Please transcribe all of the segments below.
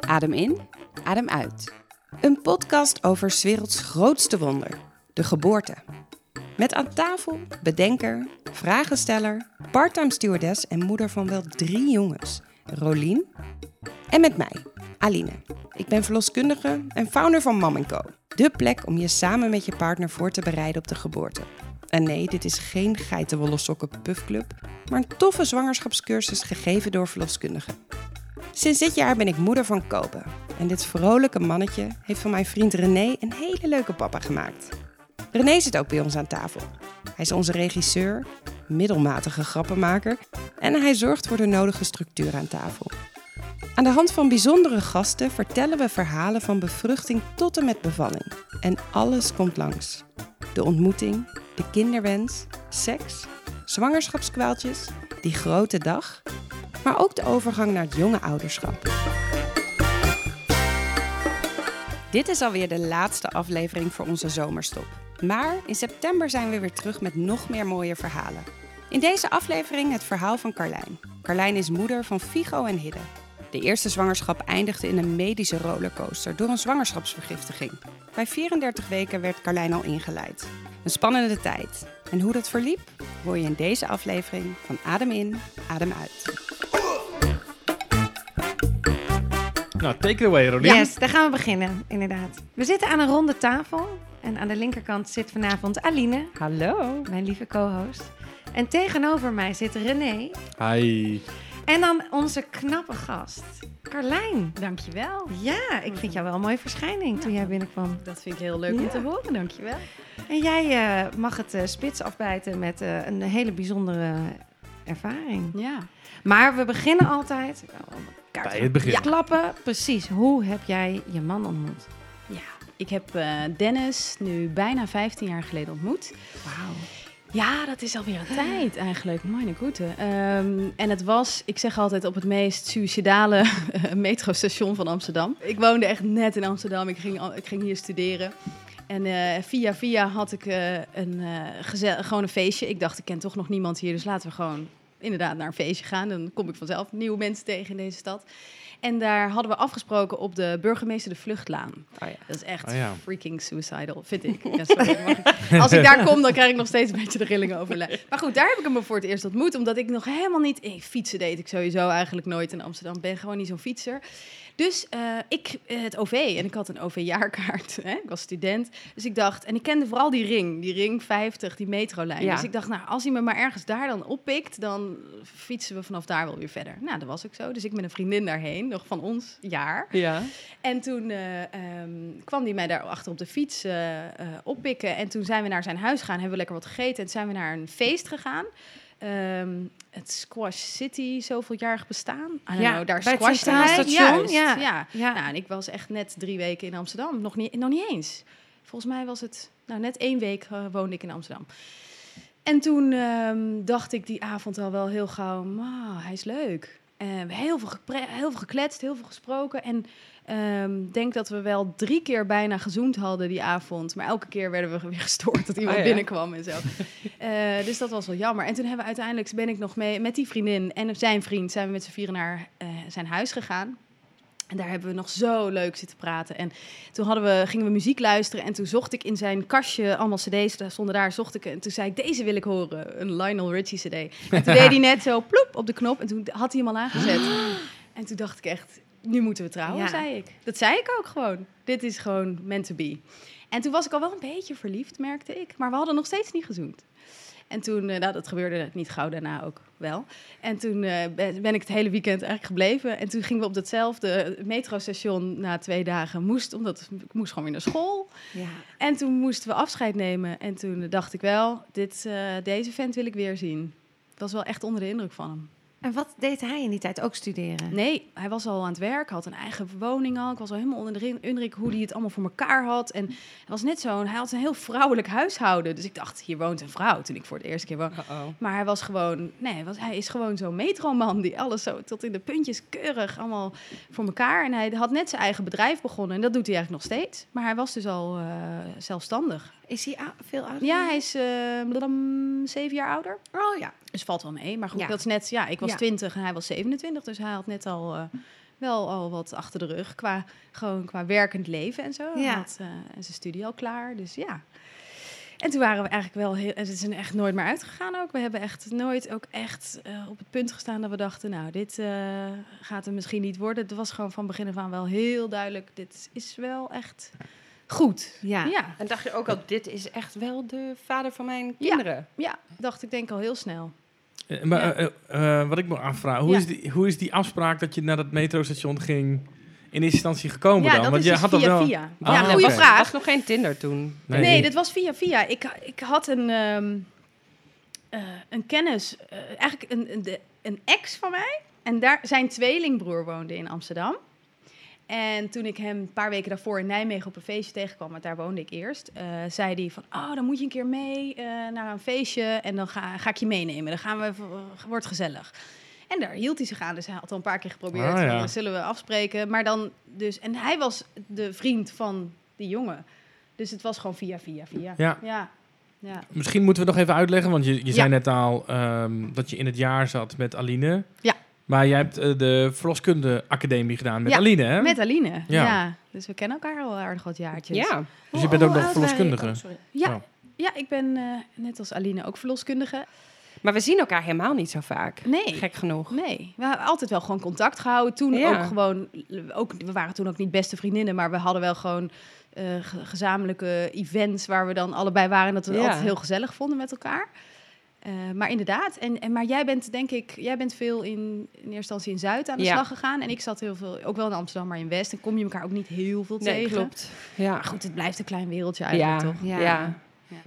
Adem in, adem uit. Een podcast over 's werelds grootste wonder, de geboorte. Met aan tafel bedenker, vragensteller, parttime stewardess en moeder van wel drie jongens, Rolien. En met mij, Aline. Ik ben verloskundige en founder van Mam Co. De plek om je samen met je partner voor te bereiden op de geboorte. En nee, dit is geen geitenwolle sokken puffclub, maar een toffe zwangerschapscursus gegeven door verloskundigen. Sinds dit jaar ben ik moeder van Kobe. En dit vrolijke mannetje heeft van mijn vriend René een hele leuke papa gemaakt. René zit ook bij ons aan tafel. Hij is onze regisseur, middelmatige grappenmaker en hij zorgt voor de nodige structuur aan tafel. Aan de hand van bijzondere gasten vertellen we verhalen van bevruchting tot en met bevalling. En alles komt langs. De ontmoeting, de kinderwens, seks, zwangerschapskwaaltjes, die grote dag, maar ook de overgang naar het jonge ouderschap. Dit is alweer de laatste aflevering voor onze zomerstop. Maar in september zijn we weer terug met nog meer mooie verhalen. In deze aflevering het verhaal van Carlijn. Carlijn is moeder van Figo en Hidde. De eerste zwangerschap eindigde in een medische rollercoaster door een zwangerschapsvergiftiging. Bij 34 weken werd Carlijn al ingeleid. Een spannende tijd. En hoe dat verliep, hoor je in deze aflevering van Adem in, Adem uit. Nou, take it away, Rolien. Yes, daar gaan we beginnen, inderdaad. We zitten aan een ronde tafel. En aan de linkerkant zit vanavond Aline, Hallo. mijn lieve co-host. En tegenover mij zit René. Hi. En dan onze knappe gast, Carlijn. Dankjewel. Ja, ik vind jou wel een mooie verschijning toen jij binnenkwam. Dat vind ik heel leuk om te horen, dankjewel. En jij eh, mag het eh, spits afbijten met eh, een hele bijzondere ervaring. Ja. Maar we beginnen altijd... oh, Bij het begin. Ja. Klappen, precies. Hoe heb jij je man ontmoet? ja. Ik heb eh, Dennis nu bijna 15 jaar geleden ontmoet. Wauw. Ja, dat is alweer een tijd eigenlijk. Mijn goede. Ehm, en het was, ik zeg altijd, op het meest suïcidale eh, metrostation van Amsterdam. Ik woonde echt net in Amsterdam. Ik ging, ik ging hier studeren. En eh, via via had ik eh, een, eh, gewoon een feestje. Ik dacht, ik ken toch nog niemand hier, dus laten we gewoon inderdaad naar een feestje gaan. Dan kom ik vanzelf nieuwe mensen tegen in deze stad. En daar hadden we afgesproken op de burgemeester de Vluchtlaan. Oh ja. Dat is echt Oh ja. freaking suicidal, vind ik. Ja, sorry, mag ik- Als ik daar kom, dan krijg ik nog steeds een beetje de rillingen over. Maar goed, daar heb ik hem voor het eerst ontmoet. Omdat ik nog helemaal niet... eh, fietsen deed ik sowieso eigenlijk nooit in Amsterdam. Ben gewoon niet zo'n fietser. Dus eh, ik, eh, het OV, en ik had een OV-jaarkaart. hè, Ik was student. Dus ik dacht, en ik kende vooral die ring, die ring 50, die metrolijn. Ja. Dus ik dacht, nou, als hij me maar ergens daar dan oppikt, dan fietsen we vanaf daar wel weer verder. Nou, dat was ook zo. Dus ik met een vriendin daarheen, nog van ons jaar. Ja. En toen eh, ehm, kwam hij mij daar achter op de fiets oppikken. En toen zijn we naar zijn huis gegaan, hebben we lekker wat gegeten. En toen zijn we naar een feest gegaan. Ehm, het Squash City, zoveeljarig bestaan. Ja, know, daar hij. Station, Juist, ja. ja. Ja. Nou, en ik was echt net drie weken in Amsterdam. Nog niet, nog niet eens. Volgens mij was het, nou, net één week eh, woonde ik in Amsterdam. En toen ehm, dacht ik die avond al wel heel gauw, "Ma, hij is leuk. Hebben heel veel, heel veel gekletst, heel veel gesproken. En ik denk dat we wel drie keer bijna gezoend hadden die avond. Maar elke keer werden we weer gestoord dat iemand Oh ja. binnenkwam en zo. Eh, dus dat was wel jammer. En toen hebben we uiteindelijk, ben ik nog mee met die vriendin en zijn vriend... zijn we met z'n vieren naar eh, zijn huis gegaan. En daar hebben we nog zo leuk zitten praten. En toen hadden we, gingen we muziek luisteren. En toen zocht ik in zijn kastje allemaal cd's. Daar stonden daar, zocht ik. En toen zei ik, deze wil ik horen. Een Lionel Richie cd. En toen deed hij net zo ploep op de knop. En toen had hij hem al aangezet. En toen dacht ik echt, nu moeten we trouwen, Ja. zei ik. Dat zei ik ook gewoon. Dit is gewoon meant to be. En toen was ik al wel een beetje verliefd, merkte ik. Maar we hadden nog steeds niet gezoend. En toen, eh, nou, dat gebeurde niet gauw daarna ook wel. En toen eh, ben ben ik het hele weekend eigenlijk gebleven. En toen gingen we op datzelfde metrostation na twee dagen. Moest, omdat ik moest gewoon weer naar school. Ja. En toen moesten we afscheid nemen. En toen dacht ik wel, dit, eh, deze vent wil ik weer zien. Ik was wel echt onder de indruk van hem. En wat deed hij in die tijd? Ook studeren? Nee, hij was al aan het werk, had een eigen woning al. Ik was al helemaal onder de indruk hoe hij het allemaal voor elkaar had. En hij was net zo'n, hij had een heel vrouwelijk huishouden. Dus ik dacht, hier woont een vrouw toen ik voor het eerste keer woonde. Maar hij was gewoon, nee, hij was, hij is gewoon zo'n metroman die alles zo tot in de puntjes keurig allemaal voor elkaar. En hij had net zijn eigen bedrijf begonnen en dat doet hij eigenlijk nog steeds. Maar hij was dus al eh, zelfstandig. Is hij veel ouder? Ja, hij is eh, bladam, zeven jaar ouder. Oh ja. Dus valt wel mee. Maar goed, Ja. dat is net... Ja, ik was. 20 en hij was 27. Dus hij had net al eh, wel al wat achter de rug. Qua, gewoon qua werkend leven en zo. Hij Ja. had eh, en zijn studie al klaar. Dus ja. En toen waren we eigenlijk wel heel... Het is er echt nooit meer uitgegaan ook. We hebben echt nooit ook echt eh, op het punt gestaan dat we dachten... Nou, dit gaat er misschien niet worden. Het was gewoon van begin af aan wel heel duidelijk. Dit is wel echt goed. Ja. Ja, En dacht je ook al, dit is echt wel de vader van mijn kinderen? ja dacht ik denk al heel snel. Eh, maar Ja. eh, eh, wat ik me afvraag, hoe, Ja. is die, hoe is die afspraak dat je naar dat metrostation ging in eerste instantie gekomen ja, dan? dat Want is je dus had dat via wel... via. Ah, ja, goede Er vraag. was nog geen Tinder toen. Nee, dit was via via. Ik, ik had een, ehm, eh, een kennis, eigenlijk een, een, de- een ex van mij. En daar, zijn tweelingbroer woonde in Amsterdam. En toen ik hem een paar weken daarvoor in Nijmegen op een feestje tegenkwam, want daar woonde ik eerst, eh, zei hij van, oh, dan moet je een keer mee eh, naar een feestje en dan ga, ga ik je meenemen. Dan gaan we, wordt gezellig. En daar hield hij zich aan, dus hij had al een paar keer geprobeerd. Ah, ja. zullen we afspreken? Maar dan dus, en hij was de vriend van die jongen. Dus het was gewoon via, via, via. Ja. Ja. ja. Misschien moeten we nog even uitleggen, want je, je Ja. zei net al ehm, dat je in het jaar zat met Aline. Ja. Maar jij hebt eh, de verloskunde academie gedaan met Ja, Aline, hè? Met Aline. Ja. Ja. Dus we kennen elkaar al aardig wat jaartjes. Ja. Dus je bent ook nog verloskundige. oh, sorry. Ja, Oh. ja ik ben eh, net als Aline ook verloskundige. Maar we zien elkaar helemaal niet zo vaak. Nee. Gek genoeg. Nee, we hebben altijd wel gewoon contact gehouden. Toen Ja. ook gewoon, ook, we waren toen ook niet beste vriendinnen, maar we hadden wel gewoon eh, ge- gezamenlijke events waar we dan allebei waren. En dat we het Ja. altijd heel gezellig vonden met elkaar. Eh, maar inderdaad, en, en, maar jij bent denk ik, jij bent veel in, in eerste instantie in Zuid aan de Ja. slag gegaan. En ik zat heel veel, ook wel in Amsterdam, maar in West. En kom je elkaar ook niet heel veel Nee, tegen. klopt. Ja. Maar goed, het blijft een klein wereldje eigenlijk ja. toch? Ja. Ja.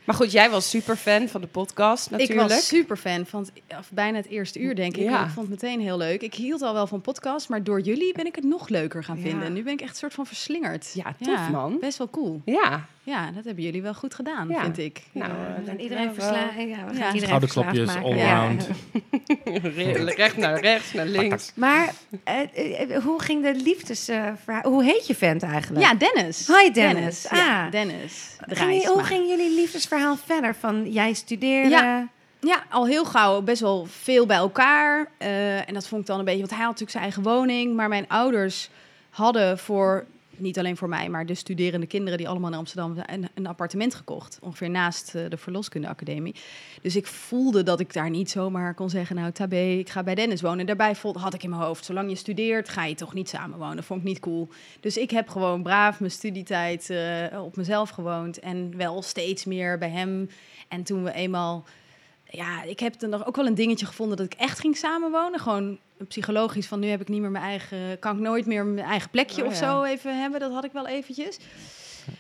Maar goed, jij was super fan van de podcast natuurlijk. Ik was super fan van het, of bijna het eerste uur, denk ik. Ja. Ik vond het meteen heel leuk. Ik hield al wel van podcast, maar door jullie ben ik het nog leuker gaan Ja. vinden. En nu ben ik echt een soort van verslingerd. Ja, tof, man. Best wel cool. Ja. Ja, dat hebben jullie wel goed gedaan, Ja. vind ik. Nou, Ja. We gaan dank iedereen verslagen. Ja, we gaan Ja. iedereen verslaafd maken. allround. Ja. Recht naar rechts, naar links. Maar eh, eh, hoe ging de liefdesverhaal? hoe heet je vent eigenlijk? Ja, Dennis. Hi, Dennis. Ja, Ah. Dennis. Ging hoe ging jullie liefdesverhaal verder? Van jij studeerde. Ja. Ja, al heel gauw best wel veel bij elkaar. Eh, en dat vond ik dan een beetje... Want hij had natuurlijk zijn eigen woning. Maar mijn ouders hadden voor... Niet alleen voor mij, maar de studerende kinderen... die allemaal in Amsterdam een, een appartement gekocht. Ongeveer naast eh, de verloskundeacademie. Dus ik voelde dat ik daar niet zomaar kon zeggen... nou, tabé, ik ga bij Dennis wonen. En daarbij voelde, had ik in mijn hoofd... zolang je studeert, ga je toch niet samenwonen. Vond ik niet cool. Dus ik heb gewoon braaf mijn studietijd eh, op mezelf gewoond. En wel steeds meer bij hem. En toen we eenmaal ja, ik heb er nog ook wel een dingetje gevonden dat ik echt ging samenwonen. Gewoon psychologisch van nu heb ik niet meer mijn eigen, kan ik nooit meer mijn eigen plekje Oh, of ja. zo even hebben. Dat had ik wel eventjes.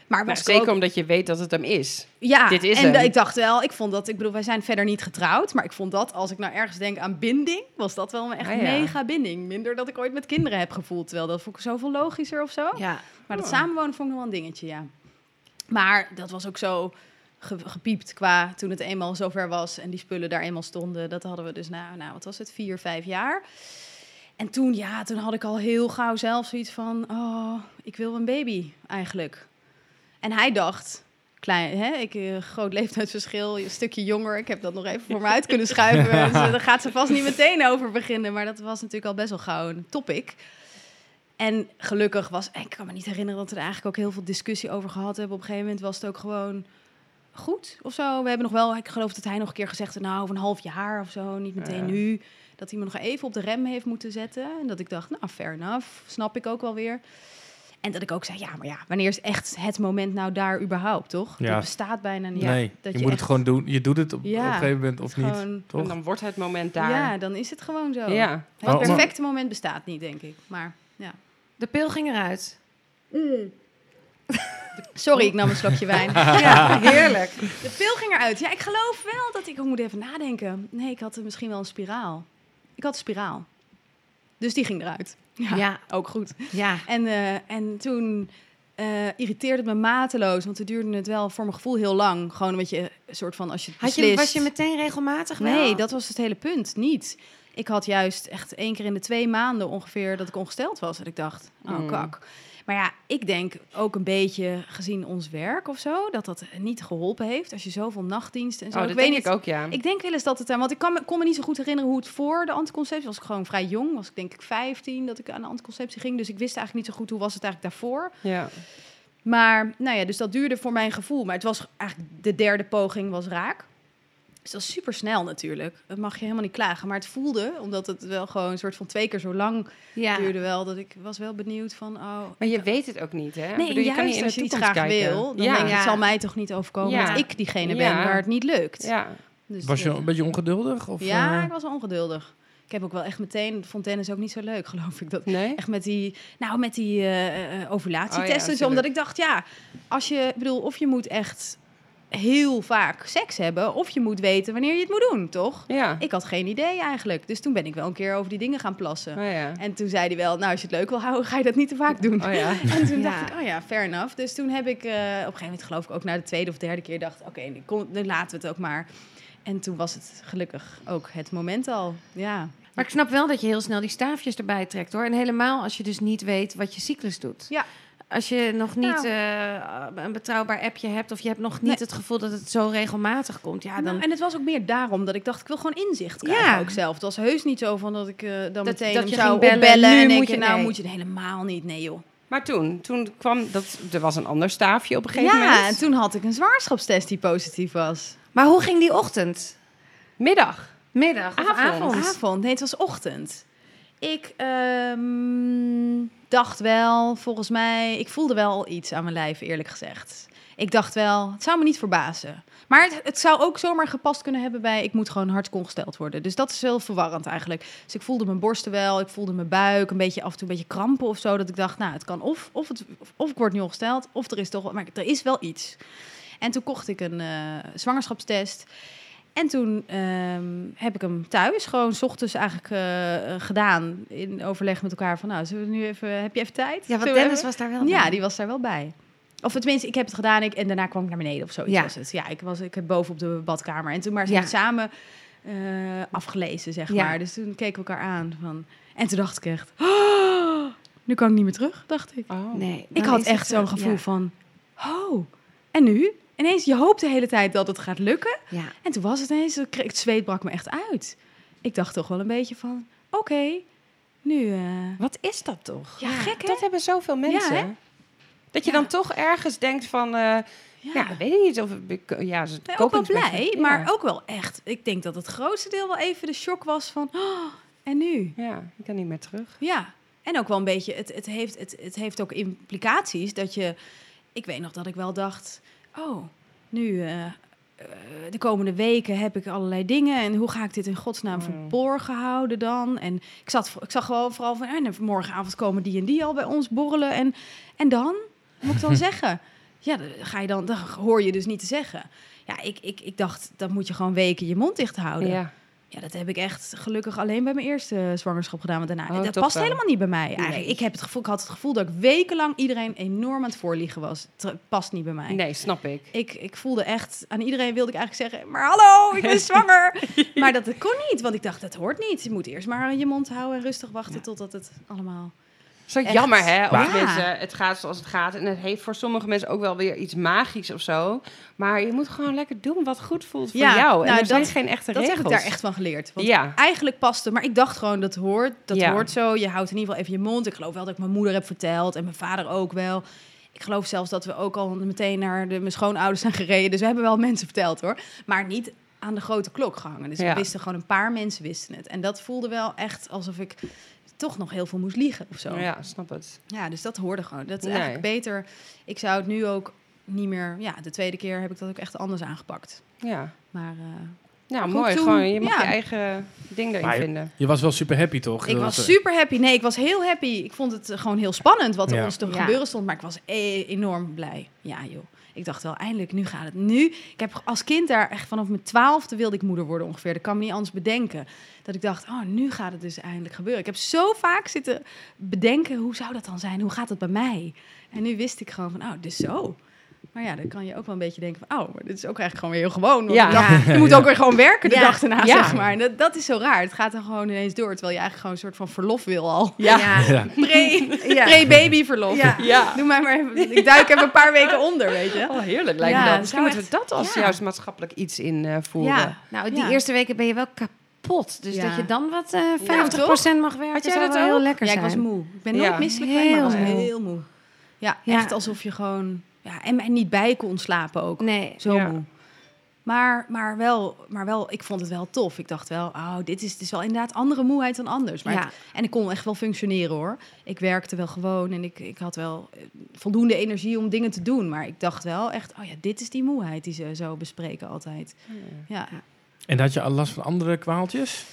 Maar Maar zeker ook- omdat je weet dat het hem is. ja, dit is en hem. ik dacht wel, ik vond dat, ik bedoel, wij zijn verder niet getrouwd, maar ik vond dat, als ik nou ergens denk aan binding, was dat wel een echt Ah, ja. mega binding. Minder dat ik ooit met kinderen heb gevoeld, terwijl dat vond ik zoveel logischer of zo. Ja. Maar dat Oh. samenwonen vond ik nog wel een dingetje, ja. Maar dat was ook zo gepiept qua toen het eenmaal zover was en die spullen daar eenmaal stonden. Dat hadden we dus, nou, nou wat was het, vier, vijf jaar. En toen, ja, toen had ik al heel gauw zelf zoiets van, oh, ik wil een baby eigenlijk. En hij dacht, klein, hè, ik, eh, groot leeftijdsverschil, een stukje jonger. Ik heb dat nog even voor me uit kunnen schuiven. dus eh, daar gaat ze vast niet meteen over beginnen. Maar dat was natuurlijk al best wel gauw een topic. En gelukkig was, ik kan me niet herinneren dat we er eigenlijk ook heel veel discussie over gehad hebben. Op een gegeven moment was het ook gewoon goed of zo. We hebben nog wel, ik geloof dat hij nog een keer gezegd heeft, nou, over een half jaar of zo, niet meteen Ja. nu. Dat hij me nog even op de rem heeft moeten zetten. En dat ik dacht, nou, fair enough, snap ik ook wel weer. En dat ik ook zei, ja, maar ja, wanneer is echt het moment nou daar überhaupt, toch? Ja. Dat bestaat bijna niet. nee, dat je, je moet echt- het gewoon doen. Je doet het op, Ja, op een gegeven moment of niet. Gewoon, Toch? En dan wordt het moment daar. ja, dan is het gewoon zo. Ja. Het Oh, perfecte moment bestaat niet, denk ik. Maar ja. De pil ging eruit. Sorry, ik nam een slokje wijn. Ja, heerlijk. De pil ging eruit. Ja, ik geloof wel dat ik... Ik moet even nadenken. Nee, ik had er misschien wel een spiraal. Ik had een spiraal. Dus die ging eruit. Ja, Ja. ook goed. Ja. En, eh, en toen eh, irriteerde het me mateloos. Want het duurde het wel voor mijn gevoel heel lang. Gewoon een beetje een soort van als je het Had je, was je meteen regelmatig wel? Nee, dat was het hele punt. Niet. Ik had juist echt één keer in de twee maanden ongeveer dat ik ongesteld was. Dat ik dacht, oh Mm. kak. Maar ja, ik denk ook een beetje gezien ons werk of zo, dat dat niet geholpen heeft. Als je zoveel nachtdiensten en zo. Oh, ik dat weet denk niet. ik ook, ja. Ik denk wel eens dat het aan, want ik kan me, kon me niet zo goed herinneren hoe het voor de anticonceptie was. Ik gewoon vrij jong, was ik denk ik 15 dat ik aan de anticonceptie ging. Dus ik wist eigenlijk niet zo goed hoe was het eigenlijk daarvoor. ja. Maar nou ja, dus dat duurde voor mijn gevoel. Maar het was eigenlijk de derde poging was raak. Dus dat is super snel natuurlijk. Dat mag je helemaal niet klagen. Maar het voelde, omdat het wel gewoon een soort van twee keer zo lang Ja. duurde wel, dat ik was wel benieuwd van, oh... Maar je weet het ook niet, hè? Ik Nee, bedoel, juist in de als je iets graag kijken. wil, dan ja. denk je, het zal mij toch niet overkomen Ja. dat ik diegene Ja. ben waar het niet lukt. Ja. Dus Was je dat- een beetje ongeduldig? Of, ja, eh, ik was wel ongeduldig. Ik heb ook wel echt meteen, vond tennis ook niet zo leuk, geloof ik. Dat, Nee? Echt met die, nou, met die eh, eh, ovulatietesten. Oh ja, omdat ik dacht, ja, als je, ik bedoel, of je moet echt heel vaak seks hebben, of je moet weten wanneer je het moet doen, toch? Ja. Ik had geen idee eigenlijk. Dus toen ben ik wel een keer over die dingen gaan plassen. Oh ja. En toen zei hij wel, nou, als je het leuk wil houden, ga je dat niet te vaak doen. Oh ja. En toen Ja. dacht ik, oh ja, fair enough. Dus toen heb ik eh, op een gegeven moment, geloof ik, ook na de tweede of derde keer dacht, oké, kom- dan laten we het ook maar. En toen was het gelukkig ook het moment al. Ja. Maar ik snap wel dat je heel snel die staafjes erbij trekt hoor. En helemaal als je dus niet weet wat je cyclus doet. Ja. Als je nog niet Nou. eh, een betrouwbaar appje hebt of je hebt nog niet Nee. het gevoel dat het zo regelmatig komt. Ja, dan Nou, en het was ook meer daarom dat ik dacht, ik wil gewoon inzicht krijgen Ja. ook zelf. Het was heus niet zo van dat ik eh, dan meteen dat hem je zou bellen, opbellen nu en je- nou nee. moet je het helemaal niet. Nee joh. Maar toen, toen kwam dat, er was een ander staafje op een gegeven Ja, moment. en toen had ik een zwangerschapstest die positief was. Maar hoe ging die ochtend? Middag. Middag of Avond. avond? Avond. Nee, het was ochtend. Ik ehm, dacht wel, volgens mij, ik voelde wel iets aan mijn lijf, eerlijk gezegd. Ik dacht wel, het zou me niet verbazen. Maar het, het zou ook zomaar gepast kunnen hebben bij, ik moet gewoon hard ongesteld worden. Dus dat is heel verwarrend eigenlijk. Dus ik voelde mijn borsten wel, ik voelde mijn buik, een beetje af en toe een beetje krampen of zo. Dat ik dacht, nou, het kan of, of, het, of ik word nu ongesteld, of er is toch, maar er is wel iets. En toen kocht ik een eh, zwangerschapstest. En toen ehm, heb ik hem thuis gewoon 's ochtends eigenlijk eh, eh, gedaan. In overleg met elkaar van, nou, zullen we nu even, heb je even tijd? Ja, want Dennis was daar wel Ja, die was daar wel bij. Of tenminste, ik heb het gedaan ik, en daarna kwam ik naar beneden of zoiets Ja. was het. Ja, ik, was, ik heb boven op de badkamer. En toen maar zijn Ja. samen eh, afgelezen, zeg Ja. maar. Dus toen keken we elkaar aan. Van, en toen dacht ik echt, "Oh, nu kan ik niet meer terug, dacht ik. Oh. Nee, Ik had echt zo'n zo, gevoel ja. van, oh, en nu? Ineens, je hoopt de hele tijd dat het gaat lukken. Ja. En toen was het ineens, het zweet brak me echt uit. Ik dacht toch wel een beetje van, oké, nu... eh, Wat is dat toch? Ja, gek, hè? Dat hebben zoveel mensen. hè? Dat je Ja. dan toch ergens denkt van... eh, ja. weet ik niet of... ik- Ja, ze Nee, ook wel blij, maar Ja. ook wel echt. Ik denk dat het grootste deel wel even de shock was van, oh, en nu? Ja, ik kan niet meer terug. Ja, en ook wel een beetje, het, het, heeft, het, het heeft ook implicaties dat je... Ik weet nog dat ik wel dacht, oh, nu... eh, de komende weken heb ik allerlei dingen. En hoe ga ik dit in godsnaam Mm. verborgen houden dan? En ik, zat, ik zag wel vooral van... En morgenavond komen die en die al bij ons borrelen. En, en dan? Moet ik dan zeggen? Ja, dan ga je dan, dan hoor je dus niet te zeggen. Ja, ik, ik, ik dacht, dan moet je gewoon weken je mond dicht houden. Ja. Ja. dat heb ik echt gelukkig alleen bij mijn eerste zwangerschap gedaan. Want daarna, Oh, dat past wel. helemaal niet bij mij eigenlijk. Nee. Ik, heb het gevoel, ik had het gevoel dat ik wekenlang iedereen enorm aan het voorliegen was. Het past niet bij mij. Nee, snap ik. Ik, ik voelde echt, aan iedereen wilde ik eigenlijk zeggen, maar hallo, ik ben zwanger. maar dat kon niet, want ik dacht, dat hoort niet. Je moet eerst maar je mond houden en rustig wachten totdat het allemaal... Zo Echt. jammer, hè? Of mensen, het gaat zoals het gaat. En het heeft voor sommige mensen ook wel weer iets magisch of zo. Maar je moet gewoon lekker doen wat goed voelt voor Ja, jou. En nou, er zijn dat- geen echte Dat regels. heb ik daar echt van geleerd. Want Ja. eigenlijk paste, maar ik dacht gewoon, dat hoort, dat Ja. hoort zo. Je houdt in ieder geval even je mond. Ik geloof wel dat ik mijn moeder heb verteld en mijn vader ook wel. Ik geloof zelfs dat we ook al meteen naar de, mijn schoonouders zijn gereden. Dus we hebben wel mensen verteld hoor. Maar niet aan de grote klok gehangen. Dus Ja. we wisten gewoon, een paar mensen wisten het. En dat voelde wel echt alsof ik toch nog heel veel moest liegen of zo. Ja, snap het. Ja, dus dat hoorde gewoon. Dat is Nee. eigenlijk beter. Ik zou het nu ook niet meer... Ja, de tweede keer heb ik dat ook echt anders aangepakt. Ja. Maar eh, Nou, goed, mooi. toen- Gewoon, je mag ja. je eigen ding erin Maar je- vinden. Je was wel super happy, toch? ik Dat was super happy. Nee, ik was heel happy. Ik vond het gewoon heel spannend wat er Ja. ons te Ja. gebeuren stond. Maar ik was e- enorm blij. Ja, joh. Ik dacht wel, eindelijk, nu gaat het. Nu, ik heb als kind daar echt vanaf mijn twaalfde wilde ik moeder worden ongeveer. Dat kan me niet anders bedenken. Dat ik dacht, oh, nu gaat het dus eindelijk gebeuren. Ik heb zo vaak zitten bedenken, hoe zou dat dan zijn? Hoe gaat het bij mij? En nu wist ik gewoon van, oh, dus zo. Maar ja, dan kan je ook wel een beetje denken van... oh, maar dit is ook eigenlijk gewoon weer heel gewoon. want Ja. dag-. Je moet ook weer gewoon werken de Ja. dag daarna, Ja. zeg maar. En dat, dat is zo raar. Het gaat dan gewoon ineens door, terwijl je eigenlijk gewoon een soort van verlof wil al. Ja. Ja. Pre- Ja. Pre-babyverlof. Ja. Ja. Doe mij maar even, ik duik even een paar weken onder, weet je. Oh, heerlijk lijkt me dat. Misschien moeten we dat als ja. juist maatschappelijk iets invoeren. Ja. Nou, die Ja. eerste weken ben je wel kapot. Dus Ja. dat je dan wat eh Ja, 50% mag werken, Had jij zou dat wel heel lekker Ja, ik zijn. was moe. Ik ben nooit Ja. misselijk geweest, maar ik was Heel moe. heel moe. Ja, Ja. echt alsof je gewoon... Ja, en, en niet bij kon slapen ook. Nee. Zo Ja. moe. Maar, maar, wel, maar wel, ik vond het wel tof. Ik dacht wel, oh, dit is, dit is wel inderdaad andere moeheid dan anders. Maar Ja. het- en ik kon echt wel functioneren hoor. Ik werkte wel gewoon en ik, ik had wel eh, voldoende energie om dingen te doen. Maar ik dacht wel echt, oh ja, dit is die moeheid die ze zo bespreken altijd. Ja. En had je al last van andere kwaaltjes?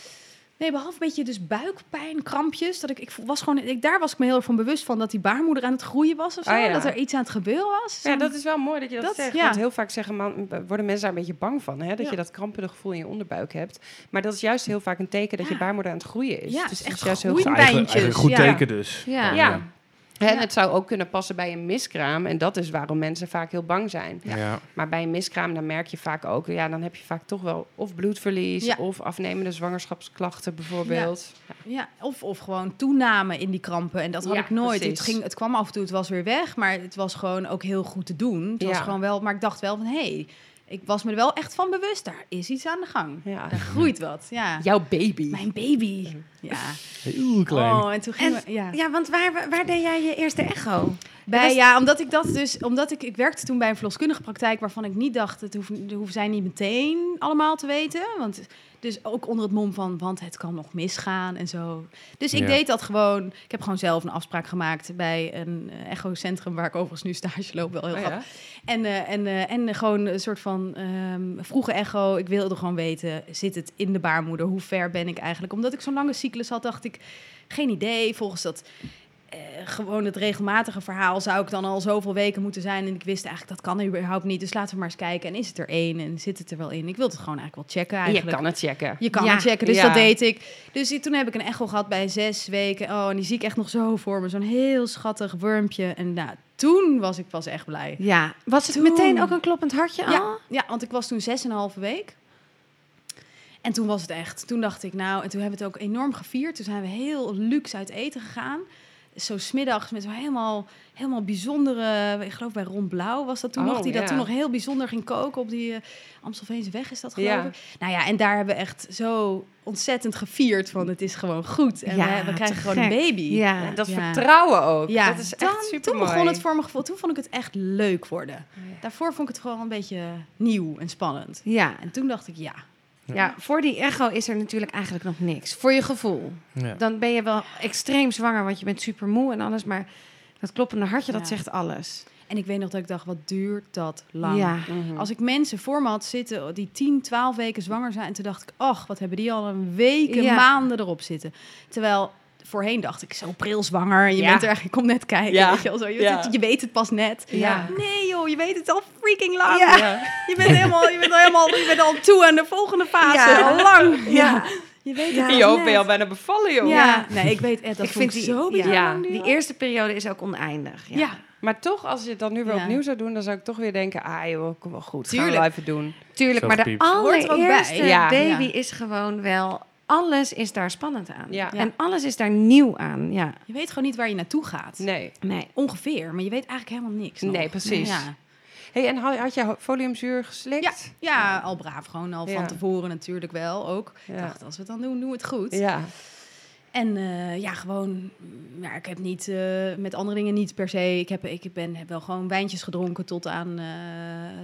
Nee, behalve een beetje dus buikpijn, krampjes. Dat ik, ik was gewoon, ik, daar was ik me heel erg van bewust van dat die baarmoeder aan het groeien was of zo. Ah, ja. Dat er iets aan het gebeuren was. Ja, dat is wel mooi dat je dat, Dat- zegt. ja. Want heel vaak zeggen man, worden mensen daar een beetje bang van. Hè? Dat Ja. je dat krampende gevoel in je onderbuik hebt. Maar dat is juist heel vaak een teken dat je baarmoeder aan het groeien is. Ja, dus het is het echt is juist heel goed. bij- Eigenlijk, eigenlijk een goed ja. teken dus. Ja. Ja. En Ja. het zou ook kunnen passen bij een miskraam. En dat is waarom mensen vaak heel bang zijn. Ja. Maar bij een miskraam, dan merk je vaak ook... Ja, dan heb je vaak toch wel of bloedverlies... Ja. of afnemende zwangerschapsklachten bijvoorbeeld. Ja. Ja, of, of gewoon toename in die krampen. En dat had Ja, ik nooit. Het, ging, het kwam af en toe, het was weer weg. Maar het was gewoon ook heel goed te doen. Het was gewoon wel, maar ik dacht wel van, hé, hey, ik was me er wel echt van bewust. Daar is iets aan de gang. Ja. Daar groeit wat, ja. Jouw baby. Mijn baby. Ja. Heel klein. Oh, en toen En, we, ja. ja, want waar, waar- deed jij je eerste echo? Bij, was- ja, omdat ik dat dus, omdat ik, ik werkte toen bij een verloskundige praktijk waarvan ik niet dacht, het hoeven, dat hoeven zij niet meteen allemaal te weten. Want dus ook onder het mom van, want het kan nog misgaan en zo. Dus ik Ja. deed dat gewoon. Ik heb gewoon zelf een afspraak gemaakt bij een eh, echocentrum waar ik overigens nu stage loop, wel heel Oh, grappig. ja? En, eh, en, eh, en gewoon een soort van ehm, vroege echo. Ik wilde gewoon weten, zit het in de baarmoeder? Hoe ver ben ik eigenlijk? Omdat ik zo'n lange cyclus had, dacht ik, geen idee. Volgens dat eh, gewoon het regelmatige verhaal zou ik dan al zoveel weken moeten zijn. En ik wist eigenlijk, dat kan überhaupt niet. Dus laten we maar eens kijken. En is het er één? En zit het er wel in? Ik wilde het gewoon eigenlijk wel checken En je eigenlijk. kan het checken. Je kan Ja. het checken, dus Ja. dat deed ik. Dus toen heb ik een echo gehad bij zes weken. Oh, en die zie ik echt nog zo voor me. Zo'n heel schattig wormpje. En nou, toen was ik pas echt blij. Ja. Was het Toen- meteen ook een kloppend hartje al? Ja, ja, want ik was toen zes en een halve week. En toen was het echt. Toen dacht ik, nou, en toen hebben we het ook enorm gevierd. Toen zijn we heel luxe uit eten gegaan. Zo smiddags met zo helemaal, helemaal bijzondere... Ik geloof bij Ron Blauw was dat toen Oh, nog. Die dat toen nog heel bijzonder ging koken op die uh, Amstelveense weg is dat geloof Ja. ik. Nou ja, en daar hebben we echt zo ontzettend gevierd van het is gewoon goed. En Ja, we, we krijgen gewoon een baby. Ja. En dat vertrouwen ook. Ja, dat is dan- echt super Toen begon het voor mijn gevoel. Toen vond ik het echt leuk worden. Daarvoor vond ik het gewoon een beetje nieuw en spannend. Ja. En toen dacht ik, ja, ja, voor die echo is er natuurlijk eigenlijk nog niks. Voor je gevoel. Ja. Dan ben je wel extreem zwanger, want je bent super moe en alles. Maar dat kloppende hartje, dat zegt alles. En ik weet nog dat ik dacht, wat duurt dat lang? Ja. Mhm. Als ik mensen voor me had zitten die 10, 12 weken zwanger zijn... en toen dacht ik, ach, wat hebben die al een weken, Ja. maanden erop zitten. Terwijl voorheen dacht ik, zo pril zwanger. En je Ja. bent er eigenlijk, kom net kijken. Ja. Weet je, wel, zo. Je, Ja. je weet het pas net. Ja. Nee joh, je weet het al freaking lang. Ja. Je bent helemaal, je bent al helemaal, je bent al toe aan de volgende fase. Ja. Al lang. Ja. Je weet het Ja. Ben je al bijna bevallen, joh. Ja, nee, ik weet het. Dat ik vind ik die, zo bizar. ja, die eerste periode is ook oneindig. Ja. Ja. Maar toch, als je het dan nu weer Ja. opnieuw zou doen, dan zou ik toch weer denken, ah joh, kom wel goed, gaan Tuurlijk. we even doen. Tuurlijk, maar de er allereerste baby Ja. is gewoon wel... Alles is daar spannend aan. Ja. En alles is daar nieuw aan. Ja. Je weet gewoon niet waar je naartoe gaat. Nee. Nee. Ongeveer, maar je weet eigenlijk helemaal niks. nog. Nee, precies. Ja. Hey, en had, had je foliumzuur geslikt? ja, al braaf. Gewoon al Ja. van tevoren natuurlijk wel ook. Ik Ja. dacht, als we het dan doen, doen we het goed. Ja. En eh, ja, gewoon, mm, ja, ik heb niet, eh, met andere dingen niet per se. Ik heb, ik ben, heb wel gewoon wijntjes gedronken tot aan, eh,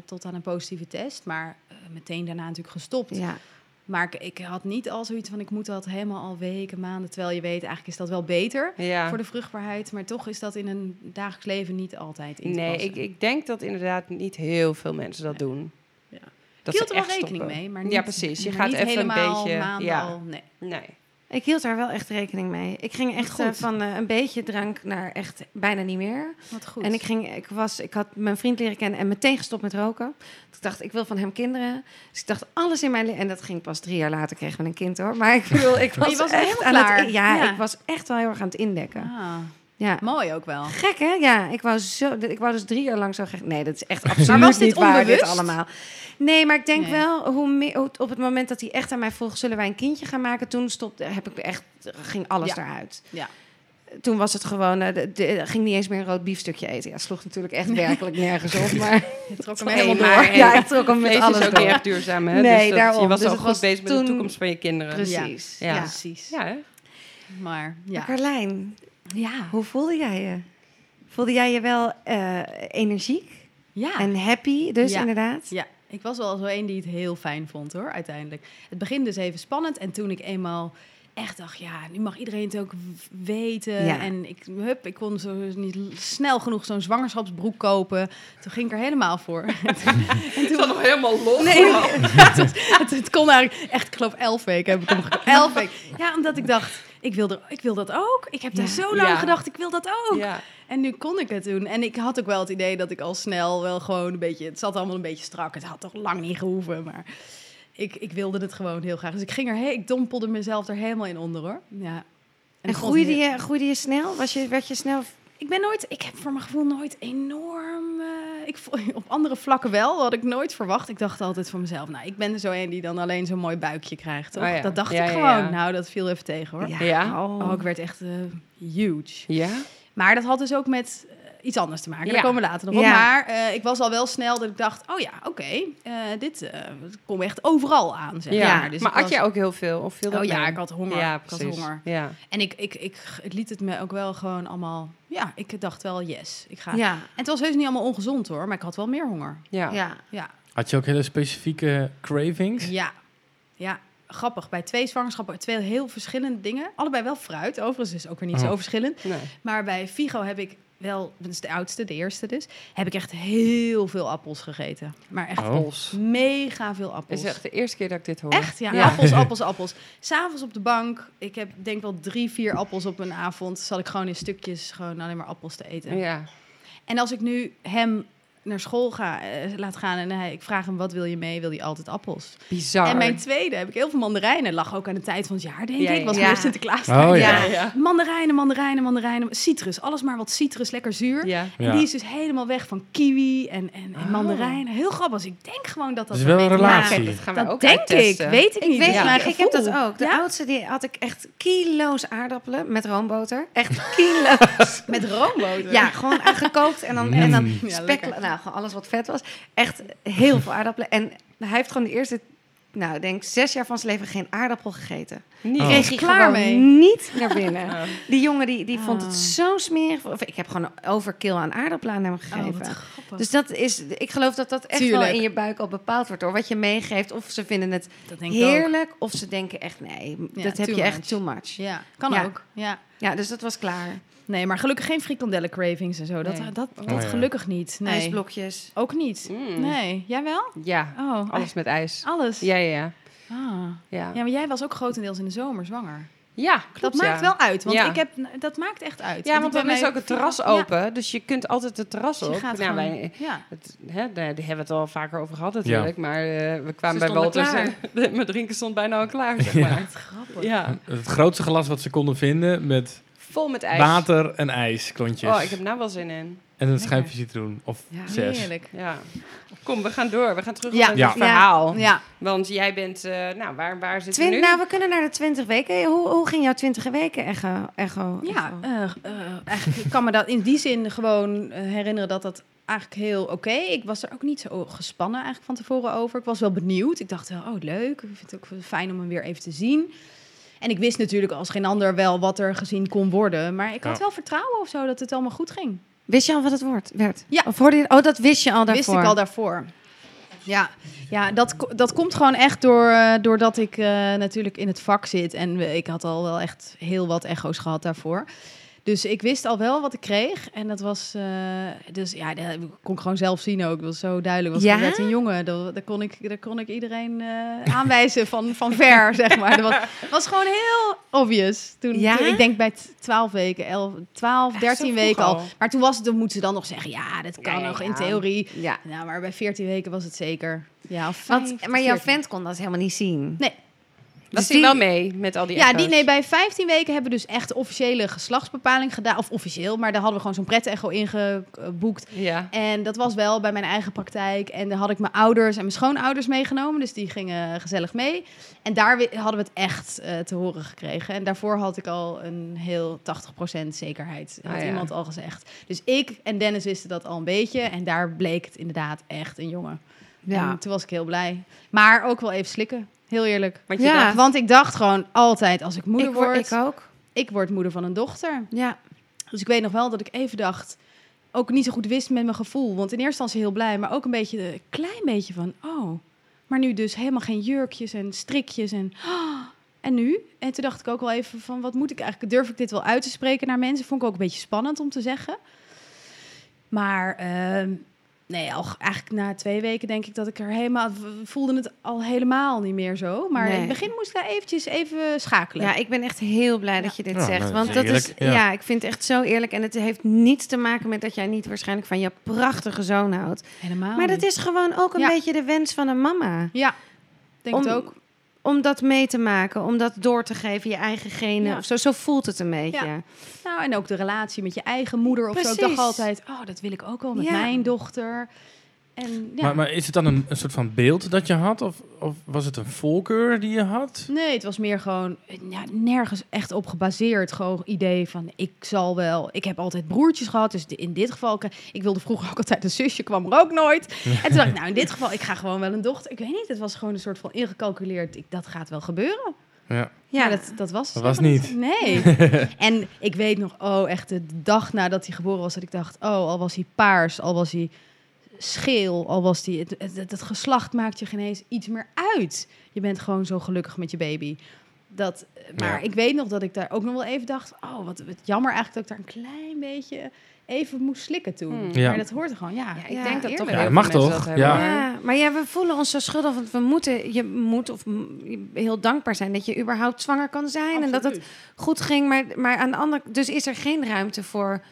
tot aan een positieve test. Maar meteen daarna natuurlijk gestopt. Ja. Maar ik, ik had niet al zoiets van, ik moet dat helemaal al weken, maanden. Terwijl je weet, eigenlijk is dat wel beter ja. voor de vruchtbaarheid. Maar toch is dat in een dagelijks leven niet altijd in Nee, ik, ik denk dat inderdaad niet heel veel mensen dat doen. Ja. Dat hield er wel rekening stoppen. mee. Maar ja, niet- precies. Je gaat even een beetje... maanden Ja. al, nee. Nee. Ik hield daar wel echt rekening mee. Ik ging echt Goed. eh, van eh, een beetje drank naar echt bijna niet meer. Wat goed. En ik, ging, ik, was, ik had mijn vriend leren kennen en meteen gestopt met roken. Dus ik dacht, ik wil van hem kinderen. Dus ik dacht, alles in mijn leven... En dat ging pas drie jaar later, kregen we een kind hoor. Maar ik bedoel, ik was, echt aan klaar. het... Ja, Ja. ik was echt wel heel erg aan het indekken. Ah. Ja. Mooi ook wel. Gek, hè? Ja, ik wou, zo, ik wou dus drie jaar lang zo gek... Nee, dat is echt absoluut was dit niet waar, dit allemaal. Nee, maar ik denk Nee. wel, hoe meer, op het moment dat hij echt aan mij vroeg... zullen wij een kindje gaan maken? Toen stopte, heb ik echt, ging alles Ja. eruit. Ja. Toen was het gewoon, eh, de, de- ging niet eens meer een rood biefstukje eten. Ja, sloeg natuurlijk echt werkelijk nergens op, maar... Je trok hem helemaal door. ja, ik trok hem met alles is ook door. niet echt duurzaam, hè? Nee, dus dat- daarom. Je was Dus al goed was bezig met de toekomst van je kinderen. Precies. Ja. Ja. Precies. Ja, hè? Maar ja. Maar Carlijn, Ja. hoe voelde jij je? Voelde jij je wel eh, energiek Ja. en happy, dus Ja. inderdaad? Ja, ik was wel zo een die het heel fijn vond hoor, uiteindelijk. Het begint dus even spannend en toen ik eenmaal echt dacht, ja, nu mag iedereen het ook weten. Ja. En ik, hup, ik kon zo niet l- snel genoeg zo'n zwangerschapsbroek kopen. Toen ging ik er helemaal voor. en toen, en toen nog helemaal los. Nee, het, het kon eigenlijk echt, ik geloof elf weken heb ik hem gekocht. Elf weken. Ja, omdat ik dacht, ik wil, er, ik wil dat ook. Ik heb daar zo lang Ja. gedacht, ik wil dat ook. Ja. En nu kon ik het doen. En ik had ook wel het idee dat ik al snel wel gewoon een beetje... Het zat allemaal een beetje strak. Het had toch lang niet gehoeven, maar... Ik, ik wilde het gewoon heel graag. Dus ik ging er... he- Ik dompelde mezelf er helemaal in onder, hoor. Ja. En groeide heel- je, groeide je snel? Was je, werd je snel... Ik ben nooit... Ik heb voor mijn gevoel nooit enorm... eh, ik, op andere vlakken wel. had ik nooit verwacht. Ik dacht altijd van mezelf... Nou, ik ben er zo een die dan alleen zo'n mooi buikje krijgt, toch? Oh ja. Dat dacht Ja, ik gewoon. ja. Nou, dat viel even tegen, hoor. Ja? Oh. Oh, ik werd echt eh, huge. Ja? Maar dat had dus ook met iets anders te maken. Ja. Daar komen we later nog op. Ja. Maar eh, ik was al wel snel dat ik dacht... oh ja, oké, eh, dit eh komt echt overal aan, zeg Ja. maar. Dus maar was- jij ook heel veel? Of dat Oh ja, ik had honger. Ja, ik had honger. Ja. En ik, ik, ik, ik liet het me ook wel gewoon allemaal... Ja, ik dacht wel, yes, ik ga... Ja, En het was heus niet allemaal ongezond hoor, maar ik had wel meer honger. Ja. ja. Ja, Had je ook hele specifieke cravings? ja, ja. Grappig, bij twee zwangerschappen, twee heel verschillende dingen. Allebei wel fruit, overigens is ook weer niet Oh. zo verschillend. Nee. Maar bij Figo heb ik wel, dat is de oudste, de eerste dus, heb ik echt heel veel appels gegeten. Maar echt Oh. Appels. mega veel Het appels. is echt de eerste keer dat ik dit hoor. Echt, ja, Ja. appels, appels, appels. S'avonds op de bank, ik heb denk wel drie, vier appels op een avond. Zal ik gewoon in stukjes gewoon alleen maar appels te eten. Ja. En als ik nu hem naar school ga, eh, laat gaan en hij, ik vraag hem wat wil je mee, wil hij altijd appels. Bizar. En mijn tweede heb ik heel veel mandarijnen. Lag ook aan de tijd van het jaar, denk Ja, ik. Was ja. meer Sinterklaas. Oh ja. Ja. ja. Mandarijnen, mandarijnen, mandarijnen. Citrus, alles maar wat citrus, lekker zuur. Ja. En Ja. die is dus helemaal weg van kiwi en, en, en Oh. mandarijnen. Heel grappig. Dus ik denk gewoon dat dat... Is wel een te maken relatie. Dat gaan we dat ook denk ik, weet ik Ik niet. weet ik heb dat ook. De Ja? oudste die had ik echt kilo's aardappelen met roomboter. Echt kilo's. Met roomboter. ja, gewoon gekookt en dan, en dan Mm. Ja, spek. Nou, gewoon alles wat vet was. Echt heel veel aardappelen. En hij heeft gewoon de eerste, nou, ik denk zes jaar van zijn leven geen aardappel gegeten. Niet. Oh. Kreeg hij Klaar mee. niet naar binnen. Oh. Die jongen die, die vond het Ah. zo smerig. Of, ik heb gewoon overkill aan aardappelen aan hem Oh, gegeven. dus dat is, ik geloof dat dat echt wel in je buik al bepaald wordt door wat je meegeeft. Of ze vinden het dat denk ik ook. heerlijk, of ze denken echt nee, Ja, dat heb je echt too much. Ja, kan Ja. ook. Ja. Ja, dus dat was klaar. Nee, maar gelukkig geen frikandellen cravings en zo. Dat, Nee. dat, Oh, dat ja. gelukkig niet. Nee. IJsblokjes. Ook niet. Mm. Nee. Jij wel? Ja, Oh, alles met ijs. alles. Ja, ja, ja. Ah. Ja, Ja, maar jij was ook grotendeels in de zomer zwanger. ja klopt, dat maakt ja. wel uit, want Ja. ik heb, dat maakt echt uit. Ja, want dan is ook het terras Ja, open, dus je kunt altijd het terras dus je op. gaat Nou, gewoon- wij, ja. het, hè, daar hebben we het al vaker over gehad natuurlijk, maar eh, we kwamen Ze bij Walter. stonden en Mijn drinken stond bijna al klaar, zeg Ja. maar. Grappig. Ja, Het grootste glas wat ze konden vinden met vol met ijs. water en ijs, klontjes. Oh, ik heb nou wel zin in. En een schijfje citroen. Of Ja, zes. Heerlijk. Ja. Kom, we gaan door. We gaan terug Ja. naar Ja. het verhaal. Ja. Want jij bent, eh, nou, waar, waar zitten Twin, we nu? nou, we kunnen naar de 20 weken. Hoe, hoe ging jouw 20 weken echo? echo Ja, echo? eh, eh, eigenlijk ik kan me dat in die zin gewoon herinneren dat dat eigenlijk heel oké. Ik was er ook niet zo gespannen eigenlijk van tevoren over. Ik was wel benieuwd. Ik dacht wel, oh leuk. Ik vind het ook fijn om hem weer even te zien. En ik wist natuurlijk als geen ander wel wat er gezien kon worden. Maar ik had Ja. wel vertrouwen of zo dat het allemaal goed ging. Wist je al wat het woord werd? Ja. Of hoorde je, oh, dat wist je al daarvoor. Wist ik al daarvoor. Ja, ja dat, dat komt gewoon echt door, eh, doordat ik eh, natuurlijk in het vak zit. En ik had al wel echt heel wat echo's gehad daarvoor. Dus ik wist al wel wat ik kreeg. En dat was, eh, dus ja, dat kon ik gewoon zelf zien ook. Dat was zo duidelijk. Was Ja? werd een jongen. Dat, daar, kon ik, daar kon ik iedereen eh, aanwijzen van, van ver, zeg maar. Dat was, was gewoon heel obvious. Toen, Ja? toen- ik denk bij t- 12 weken, 11, 12, Echt 13 zo weken al. al? Maar toen was het, dan moeten ze dan nog zeggen, ja, dat kan Ja, nog in theorie. Ja. Ja, maar bij 14 weken was het zeker. Ja, of Want, maar jouw 14. vent kon dat helemaal niet zien. Was Dus hij die- wel mee met al die Ja, die, echo's? nee, bij 15 weken hebben we dus echt officiële geslachtsbepaling gedaan. Of officieel, maar daar hadden we gewoon zo'n pret-echo ingeboekt. Ja. En dat was wel bij mijn eigen praktijk. En daar had ik mijn ouders en mijn schoonouders meegenomen. Dus die gingen gezellig mee. En daar hadden we het echt eh, te horen gekregen. En daarvoor had ik al een heel 80% zekerheid. Had Ah, ja. iemand al gezegd. Dus ik en Dennis wisten dat al een beetje. En daar bleek het inderdaad echt een jongen. Ja. En toen was ik heel blij. Maar ook wel even slikken. Heel eerlijk. Want je Ja. dacht, Want ik dacht gewoon altijd, als ik moeder ik, word, word, ik ook. ik word moeder van een dochter. Ja. Dus ik weet nog wel dat ik even dacht, ook niet zo goed wist met mijn gevoel. Want in eerste instantie heel blij, maar ook een beetje, een klein beetje van, oh, maar nu dus helemaal geen jurkjes en strikjes en, en nu? En toen dacht ik ook wel even van, wat moet ik eigenlijk, durf ik dit wel uit te spreken naar mensen? Vond ik ook een beetje spannend om te zeggen. Maar ehm, nee, al, eigenlijk na twee weken denk ik dat ik er helemaal, voelde het al helemaal niet meer zo. Maar in het begin moest ik daar eventjes even schakelen. Ja, ik ben echt heel blij dat je dit Ja, zegt. nou, Want dat is ja. ja. ik vind het echt zo eerlijk. En het heeft niets te maken met dat jij niet waarschijnlijk van je prachtige zoon houdt. helemaal Maar dat niet. is gewoon ook een Ja. beetje de wens van een mama. Ja, denk Om- het ook. Om dat mee te maken, om dat door te geven, je eigen genen. Ja. Of zo, zo voelt het een beetje. Ja. Nou, en ook de relatie met je eigen moeder of zo. Ik dacht altijd, oh, dat wil ik ook wel met mijn dochter. En ja. Maar, maar is het dan een, een soort van beeld dat je had? Of, of was het een voorkeur die je had? Nee, het was meer gewoon ja, nergens echt op gebaseerd. Gewoon idee van, ik zal wel... Ik heb altijd broertjes gehad, dus in dit geval... Ik wilde vroeger ook altijd een zusje, kwam er ook nooit. En toen dacht ik, nou, in dit geval, ik ga gewoon wel een dochter. Ik weet niet, het was gewoon een soort van ingecalculeerd. Ik, dat gaat wel gebeuren. Ja. Ja. Dat, dat was Dat was helemaal Nee. en ik weet nog, oh, echt de dag nadat hij geboren was, dat ik dacht, oh, al was hij paars, al was hij scheel, al was hij... Het, het, het, het geslacht maakt je geen eens iets meer uit. Je bent gewoon zo gelukkig met je baby. Dat, maar Ja. ik weet nog dat ik daar ook nog wel even dacht, oh, wat, wat jammer eigenlijk dat ik daar een klein beetje even moest slikken toen. Hmm. Ja. Maar dat hoort er gewoon, ja. Ja, ik Ja, denk dat toch Ja, mag toch? Ja. maar ja, we voelen ons zo schuldig, want we moeten, je moet of heel dankbaar zijn dat je überhaupt zwanger kan zijn en dat het goed ging. Maar, maar aan de andere, dus is er geen ruimte voor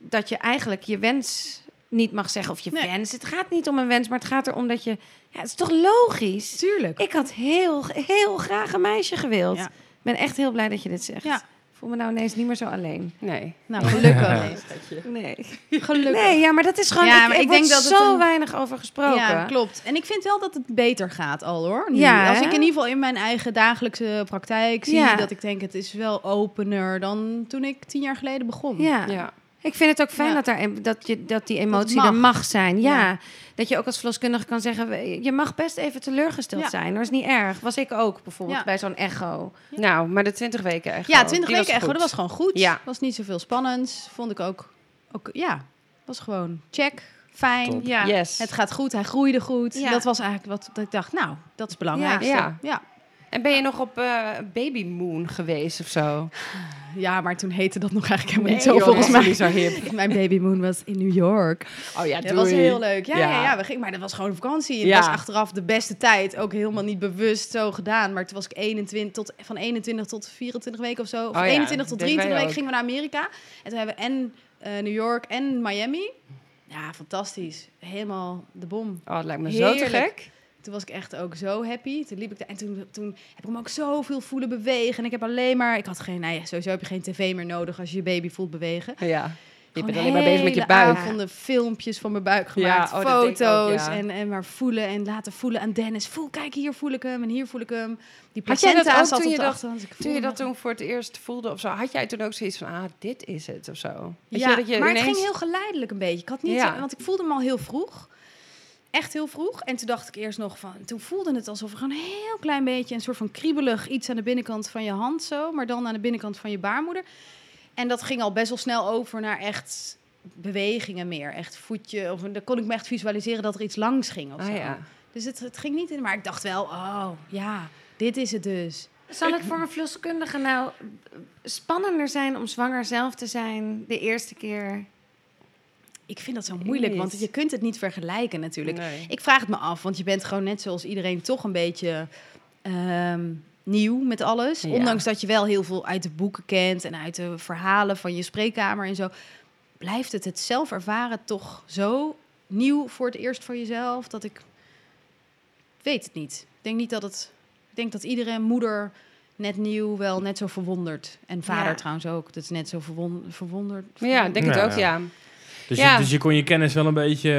dat je eigenlijk je wens niet mag zeggen of je Nee. wens. Het gaat niet om een wens, maar het gaat erom dat je, ja, het is toch logisch. Tuurlijk. Ik had heel, heel graag een meisje gewild. Ja. Ik ben echt heel blij dat je dit zegt. Ja. Ik voel me nou ineens niet meer zo alleen. Nee. Nou, gelukkig. Nee. gelukkig. Nee, ja, maar dat is gewoon. Ja, ik, maar ik, denk dat het zo een- weinig over gesproken. Ja, klopt. En ik vind wel dat het beter gaat al hoor. Nu. Ja, Als ik in ieder geval in mijn eigen dagelijkse praktijk zie Ja. dat ik denk het is wel opener dan toen ik tien jaar geleden begon. Ja. Ja. Ik vind het ook fijn Ja. dat, daar, dat, je, dat die emotie mag. er mag zijn. Ja. Ja. Dat je ook als verloskundige kan zeggen... je mag best even teleurgesteld Ja. zijn. Dat is niet erg. Was ik ook bijvoorbeeld Ja. bij zo'n echo. Nou, maar de 20 weken echt. Ja, 20 weken echo, goed. dat was gewoon goed. Ja. Was niet zoveel spannends. Vond ik ook, ook ja, was gewoon check, fijn. Top. Ja. Yes. Het gaat goed, hij groeide goed. Ja. Dat was eigenlijk wat dat ik dacht, nou, dat is het belangrijkste. Ja. Ja. Ja. En ben je nog op eh, Baby Moon geweest of zo? maar toen heette dat nog eigenlijk helemaal niet zo joh, volgens mij. zo hip. Mijn babymoon was in New York. Oh ja, Dat was heel leuk. Ja, Ja. ja. Ja, we gingen, maar dat was gewoon een vakantie. Het Ja. was achteraf de beste tijd. Ook helemaal niet bewust zo gedaan. Maar toen was ik 21 tot, van 21 tot 24 weken of zo. Of Oh ja, 21 tot deden wij 23 weken gingen we naar Amerika. En toen hebben we en eh, New York en Miami. Ja, fantastisch. Helemaal de bom. Oh, het lijkt me zo te gek. Toen was ik echt ook zo happy. Toen liep ik daar en toen, toen heb ik hem ook zoveel voelen bewegen. En ik heb alleen maar... Ik had geen... Nou ja, sowieso heb je geen tv meer nodig als je je baby voelt bewegen. Ja. Je bent alleen maar bezig met je buik. avonden filmpjes van mijn buik Ja, gemaakt, oh, ik ook, foto's ja. en, en maar voelen en laten voelen aan Dennis. Voel, kijk hier voel ik hem en hier voel ik hem. Die Had jij dat placenta ook zat toen je dat-. Ik Toen je dat toen voor het eerst voelde of zo, had jij toen ook zoiets van, ah, dit is het of zo? Ja, je, dat je maar ineens... het ging heel geleidelijk een beetje. Ik had niet, Ja. want ik voelde hem al heel vroeg. Echt heel vroeg. En toen dacht ik eerst nog van... Toen voelde het alsof er gewoon een heel klein beetje... een soort van kriebelig iets aan de binnenkant van je hand zo... maar dan aan de binnenkant van je baarmoeder. En dat ging al best wel snel over naar echt bewegingen meer. Echt voetje. Of, dan kon ik me echt visualiseren dat er iets langs ging of Ah zo. ja. Dus het, het ging niet in... Maar ik dacht wel, oh ja, dit is het dus. Zal het voor een verloskundige nou spannender zijn om zwanger zelf te zijn de eerste keer? Ik vind dat zo moeilijk, niet. want je kunt het niet vergelijken natuurlijk. Nee. Ik vraag het me af, want je bent gewoon net zoals iedereen toch een beetje ehm, nieuw met alles. Ja. Ondanks dat je wel heel veel uit de boeken kent en uit de verhalen van je spreekkamer en zo. Blijft het het zelf ervaren toch zo nieuw voor het eerst voor jezelf dat ik weet het niet. Ik denk niet dat het denk dat iedere moeder net nieuw wel net zo verwonderd. En vader Ja. trouwens ook. Dat is net zo verwon- verwonderd. Ja, ik denk het Ja, ook, ja. Dus, Ja. je, dus je kon je kennis wel een beetje eh,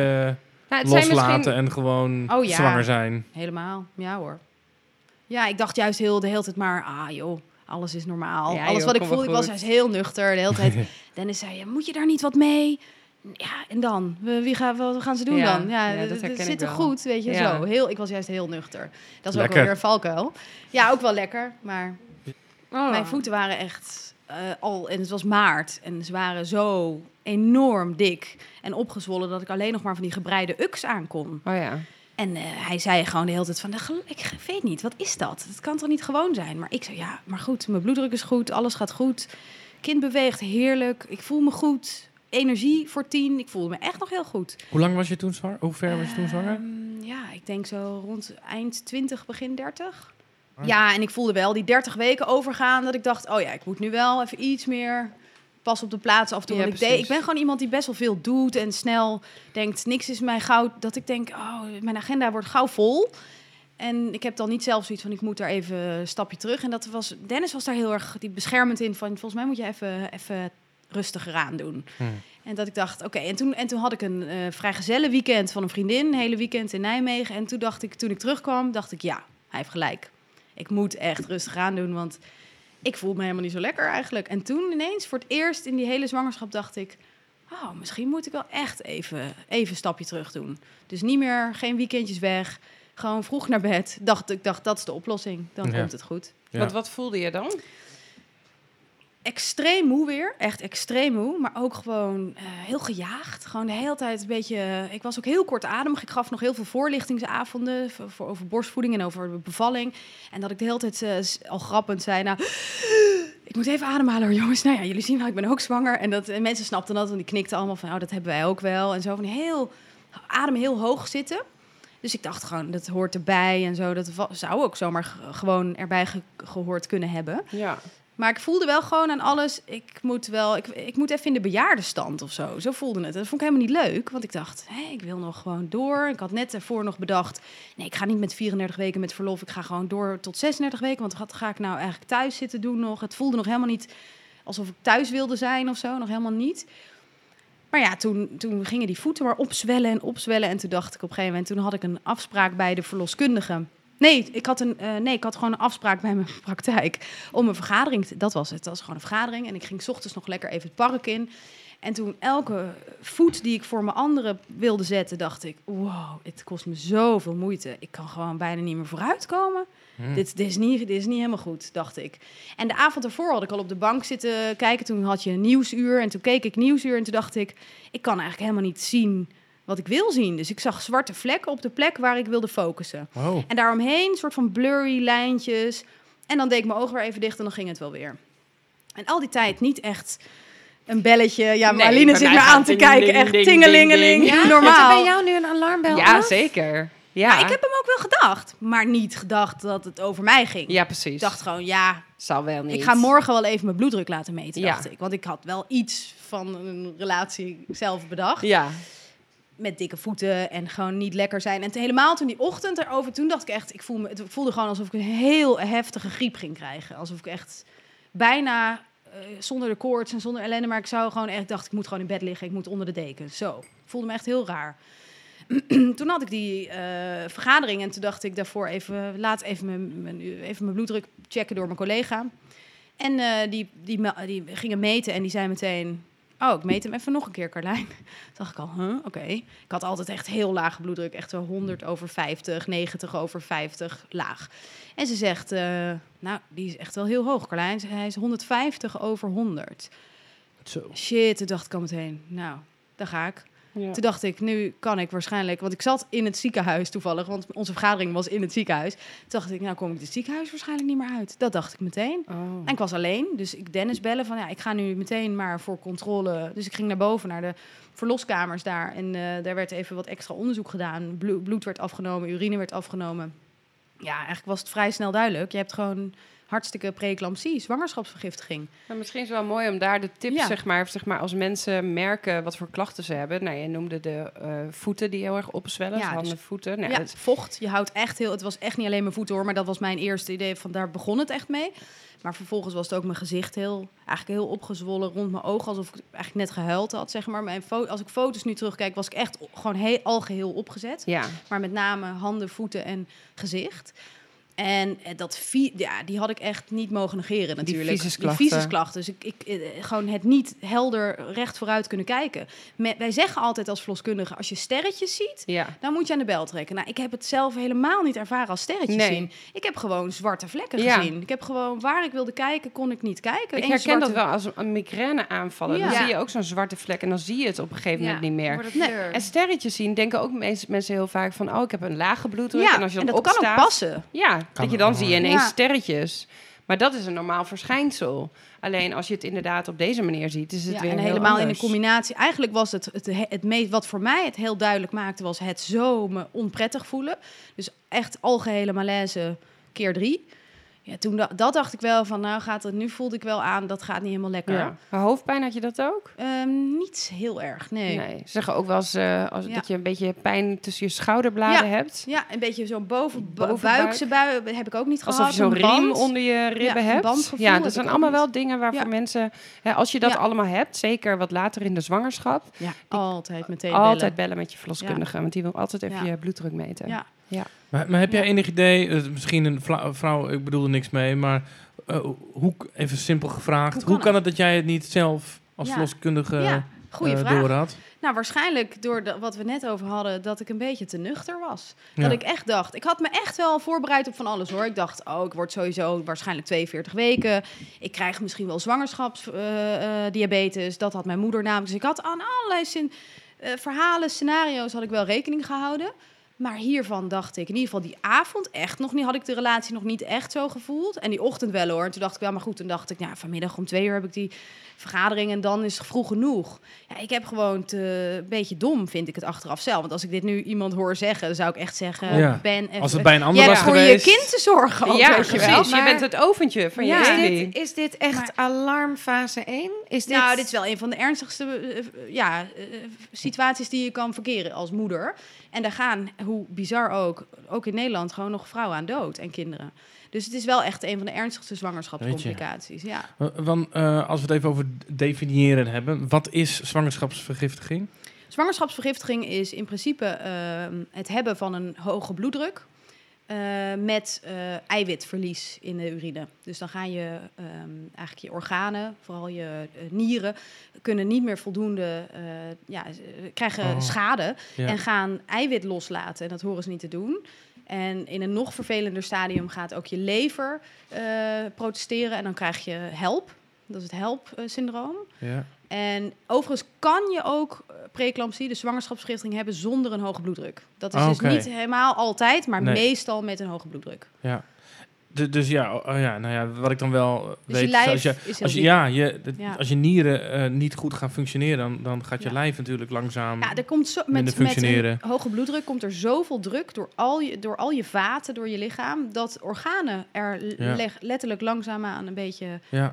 Nou, het zijn loslaten misschien... en gewoon Oh, ja. zwanger zijn. Helemaal, ja hoor. Ja, ik dacht juist heel de hele tijd maar, ah joh, alles is normaal. Ja, alles joh, wat ik voelde, ik was juist heel nuchter de hele tijd. Dennis zei, moet je daar niet wat mee? Ja, en dan? We- Wie gaan, wat gaan ze doen Ja, dan? Ja, ja, dat zit er goed, weet je, Ja. zo. Heel, ik was juist heel nuchter. Dat is ook wel weer een valkuil. Ja, ook wel lekker, maar Oh. mijn voeten waren echt eh, al, en het was maart, en ze waren zo enorm dik en opgezwollen dat ik alleen nog maar van die gebreide uks aan kon. Oh ja. En eh, hij zei gewoon de hele tijd van, "Gel- ik weet niet, wat is dat? Het kan toch niet gewoon zijn? Maar ik zei, ja, maar goed, mijn bloeddruk is goed, alles gaat goed. Kind beweegt heerlijk, ik voel me goed. Energie voor tien, ik voelde me echt nog heel goed. Hoe lang was je toen zwanger? Hoe ver was je toen zwanger? Ehm, ja, ik denk zo rond eind 20, begin 30. Oh. Ja, en ik voelde wel die 30 weken overgaan dat ik dacht, oh ja, ik moet nu wel even iets meer pas op de plaats af en toe. Ja, wat ik deed. Ik ben gewoon iemand die best wel veel doet en snel denkt, niks is mij gauw. Dat ik denk, oh, mijn agenda wordt gauw vol. En ik heb dan niet zelf zoiets van, ik moet daar even een stapje terug. En dat was, Dennis was daar heel erg die beschermend in van, volgens mij moet je even, even rustiger aan doen. Hmm. En dat ik dacht, oké, en, toen, en toen had ik een eh vrijgezellen weekend van een vriendin, een hele weekend in Nijmegen. En toen dacht ik, toen ik terugkwam, dacht ik, ja, hij heeft gelijk. Ik moet echt rustig aan doen, want ik voel me helemaal niet zo lekker eigenlijk. En toen ineens, voor het eerst in die hele zwangerschap, dacht ik, oh, misschien moet ik wel echt even, even een stapje terug doen. Dus niet meer, geen weekendjes weg, gewoon vroeg naar bed. Dacht, ik dacht, dat is de oplossing, dan Ja. komt het goed. Ja. Wat, wat voelde je dan? Extreem moe weer. Echt extreem moe. Maar ook gewoon eh, heel gejaagd. Gewoon de hele tijd een beetje... Ik was ook heel kortademig. Ik gaf nog heel veel voorlichtingsavonden... Voor, over borstvoeding en over bevalling. En dat ik de hele tijd eh, s- al grappend zei... Nou, ik moet even ademhalen hoor, jongens. Nou ja, jullie zien wel, ik ben ook zwanger. En, dat, en mensen snapten dat, want die knikten allemaal van... Oh, dat hebben wij ook wel. En zo van heel... Adem heel hoog zitten. Dus ik dacht gewoon, dat hoort erbij en zo. Dat zou ook zomaar gewoon erbij ge- gehoord kunnen hebben. Ja. Maar ik voelde wel gewoon aan alles. Ik moet wel, ik, ik moet even in de bejaardenstand of zo. Zo voelde het. En dat vond ik helemaal niet leuk. Want ik dacht, hé, ik wil nog gewoon door. Ik had net ervoor nog bedacht. Nee, ik ga niet met 34 weken met verlof. Ik ga gewoon door tot 36 weken. Want wat ga ik nou eigenlijk thuis zitten doen nog? Het voelde nog helemaal niet alsof ik thuis wilde zijn of zo. Nog helemaal niet. Maar ja, toen, toen gingen die voeten maar opzwellen en opzwellen. En toen dacht ik op een gegeven moment, toen had ik een afspraak bij de verloskundige. Nee, ik had, een, eh, nee, ik had gewoon een afspraak bij mijn praktijk om een vergadering. te- dat was het, dat was gewoon een vergadering. En ik ging 's ochtends nog lekker even het park in. En toen elke voet die ik voor mijn anderen wilde zetten, dacht ik: wow, het kost me zoveel moeite. Ik kan gewoon bijna niet meer vooruitkomen. Hmm. Dit, dit, is niet, dit is niet helemaal goed, dacht ik. En de avond ervoor had ik al op de bank zitten kijken. Toen had je een nieuwsuur en toen keek ik nieuwsuur en toen dacht ik... ik kan eigenlijk helemaal niet zien wat ik wil zien. Dus ik zag zwarte vlekken op de plek waar ik wilde focussen. En daaromheen een soort van blurry lijntjes. En dan deed ik mijn ogen weer even dicht en dan ging het wel weer. En al die tijd niet echt een belletje. Ja, Nee, bij zit me aan te ding, kijken. ding, Echt ding, tingelingeling. ding, ding. Ja? Normaal. Bij jou nu een alarmbel Ja, af? zeker. Ja. Maar ik heb hem ook wel gedacht. Maar niet gedacht dat het over mij ging. Ja, precies. Ik dacht gewoon, ja, Zal wel niet. Ik ga morgen wel even mijn bloeddruk laten meten, Ja. dacht ik. Want ik had wel iets van een relatie zelf bedacht. Ja. Met dikke voeten en gewoon niet lekker zijn. En helemaal toen die ochtend erover, toen dacht ik echt... Ik voelde, me, het voelde gewoon alsof ik een heel heftige griep ging krijgen. Alsof ik echt bijna eh, zonder de koorts en zonder ellende... maar ik zou gewoon echt, dacht ik moet gewoon in bed liggen. Ik moet onder de deken. Zo. Voelde me echt heel raar. toen had ik die eh, vergadering en toen dacht ik daarvoor even... laat even mijn, even mijn bloeddruk checken door mijn collega. En eh, die, die, me- die gingen meten en die zei meteen... Oh, ik meet hem even nog een keer, Carlijn. Toen dacht ik al, huh, oké. Ik had altijd echt heel lage bloeddruk. Echt zo 100 over 50, 90 over 50, laag. En ze zegt, eh, nou, die is echt wel heel hoog, Carlijn. Hij is 150 over 100. Zo. Shit, toen dacht ik al meteen, nou, daar ga ik. Ja. Toen dacht ik, nu kan ik waarschijnlijk... Want ik zat in het ziekenhuis toevallig, want onze vergadering was in het ziekenhuis. Toen dacht ik, nou kom ik het ziekenhuis waarschijnlijk niet meer uit. Dat dacht ik meteen. Oh. En ik was alleen, dus ik Dennis bellen van ja, ik ga nu meteen maar voor controle. Dus ik ging naar boven naar de verloskamers daar en eh, daar werd even wat extra onderzoek gedaan. Blo- bloed werd afgenomen, urine werd afgenomen. Ja, eigenlijk was het vrij snel duidelijk. Je hebt gewoon hartstikke preeclampsie, zwangerschapsvergiftiging. Nou, misschien is het wel mooi om daar de tips, Ja. zeg, maar, zeg maar, als mensen merken wat voor klachten ze hebben. Nou, je noemde de eh, voeten die heel erg opzwellen, Ja, dus dus- handen, voeten. Nou, ja, het- vocht. Je houdt echt heel. Het was echt niet alleen mijn voeten hoor, maar dat was mijn eerste idee. Van daar begon het echt mee. Maar vervolgens was het ook mijn gezicht heel, eigenlijk heel opgezwollen rond mijn ogen, alsof ik eigenlijk net gehuild had, zeg maar. Mijn als ik foto's nu terugkijk, was ik echt gewoon heel algeheel opgezet. ja. Maar met name handen, voeten en gezicht. En eh, dat ja, die had ik echt niet mogen negeren natuurlijk. Die visusklachten. Dus ik, ik eh, gewoon het niet helder recht vooruit kunnen kijken. Met, wij zeggen altijd als verloskundige, als je sterretjes ziet, ja. dan moet je aan de bel trekken. Nou, ik heb het zelf helemaal niet ervaren als sterretjes Nee. zien. Ik heb gewoon zwarte vlekken Ja. gezien. Ik heb gewoon waar ik wilde kijken, kon ik niet kijken. Ik Eén herken zwarte- dat wel als een- migraine aanvallen. Dan zie je ook zo'n zwarte vlek en dan zie je het op een gegeven moment niet meer. Nee. En sterretjes zien denken ook mensen heel vaak van... oh, ik heb een lage bloeddruk. En als je en dat kan ook passen. Ja, dat je dan zie je ineens Ja. sterretjes. Maar dat is een normaal verschijnsel. Alleen als je het inderdaad op deze manier ziet, is het Ja, weer en heel helemaal in een combinatie. Eigenlijk was het het, het meest wat voor mij het heel duidelijk maakte, was het zo me onprettig voelen. Dus echt algehele malaise keer drie. Ja, toen da- dat dacht ik wel van, nou gaat het, nu voelde ik wel aan, dat gaat niet helemaal lekker. Ja. Maar hoofdpijn had je dat ook? Ehm, niet heel erg, nee. Nee. Ze zeggen ook wel eens eh, als, Ja. dat je een beetje pijn tussen je schouderbladen Ja. hebt. Ja, een beetje zo'n boven, Bovenbuik. buikse bui heb ik ook niet Alsof gehad. je zo'n riem onder je ribben hebt. ja, dat zijn allemaal niet. wel dingen waarvoor mensen... Hè, als je dat allemaal hebt, zeker wat later in de zwangerschap... Ja, altijd meteen altijd bellen. bellen met je verloskundige. Want die wil altijd even je bloeddruk meten. Ja. Maar, maar heb jij enig idee, eh, misschien een vrouw, ik bedoel er niks mee, maar eh, hoe, even simpel gevraagd, Hoe hoe kan het dat jij het niet zelf als Ja. verloskundige Ja, goede eh, vraag. door had? Nou, waarschijnlijk door de, wat we net over hadden, dat ik een beetje te nuchter was. Ja. Dat ik echt dacht, ik had me echt wel voorbereid op van alles hoor. Ik dacht, oh, ik word sowieso waarschijnlijk 42 weken. Ik krijg misschien wel zwangerschapsdiabetes. dat had mijn moeder namelijk. Dus ik had aan allerlei zin, verhalen, scenario's had ik wel rekening gehouden. Maar hiervan dacht ik, in ieder geval die avond echt nog niet, had ik de relatie nog niet echt zo gevoeld. En die ochtend wel hoor. En toen dacht ik, ja, maar goed, toen dacht ik, ja, vanmiddag om twee uur heb ik die vergadering en dan is het vroeg genoeg. Ja, ik heb gewoon te, een beetje dom, vind ik het achteraf zelf. Want als ik dit nu iemand hoor zeggen, dan zou ik echt zeggen, Ja. ben even... Als het bij een ander was hebt voor geweest... je kind te zorgen ook, ja, weet je wel. precies. Je bent het oventje van Ja. je Is baby. dit, is dit echt alarmfase 1? Is dit... Nou, dit is wel een van de ernstigste eh, eh, ja, eh, situaties die je kan verkeren als moeder. En daar gaan, hoe bizar ook, ook in Nederland gewoon nog vrouwen aan dood en kinderen. Dus het is wel echt een van de ernstigste zwangerschapscomplicaties. Ja. Want eh, als we het even over definiëren hebben, wat is zwangerschapsvergiftiging? Zwangerschapsvergiftiging is in principe ehm, het hebben van een hoge bloeddruk. Eh, met eh, eiwitverlies in de urine. Dus dan gaan je ehm, eigenlijk je organen, vooral je eh, nieren, kunnen niet meer voldoende, ja, krijgen Oh. schade Ja. en gaan eiwit loslaten. En dat horen ze niet te doen. En in een nog vervelender stadium gaat ook je lever protesteren en dan krijg je HELP. Dat is het HELP-syndroom. Ja. En overigens kan je ook eh, preeclampsie, de zwangerschapsvergiftiging, hebben zonder een hoge bloeddruk. Dat is Ah, dus oké. niet helemaal altijd, maar Nee. meestal met een hoge bloeddruk. ja. Du- dus ja, oh, oh ja, nou ja, wat ik dan wel eh, Dus weet... je als je, als je, ja, je, Ja. als je nieren eh, niet goed gaan functioneren, dan, dan gaat je Ja. lijf natuurlijk langzaam... Ja, er komt zo, met, met een hoge bloeddruk komt er zoveel druk door al, je, door al je vaten, door je lichaam, dat organen er l- Ja. leg- letterlijk langzaamaan een beetje eh,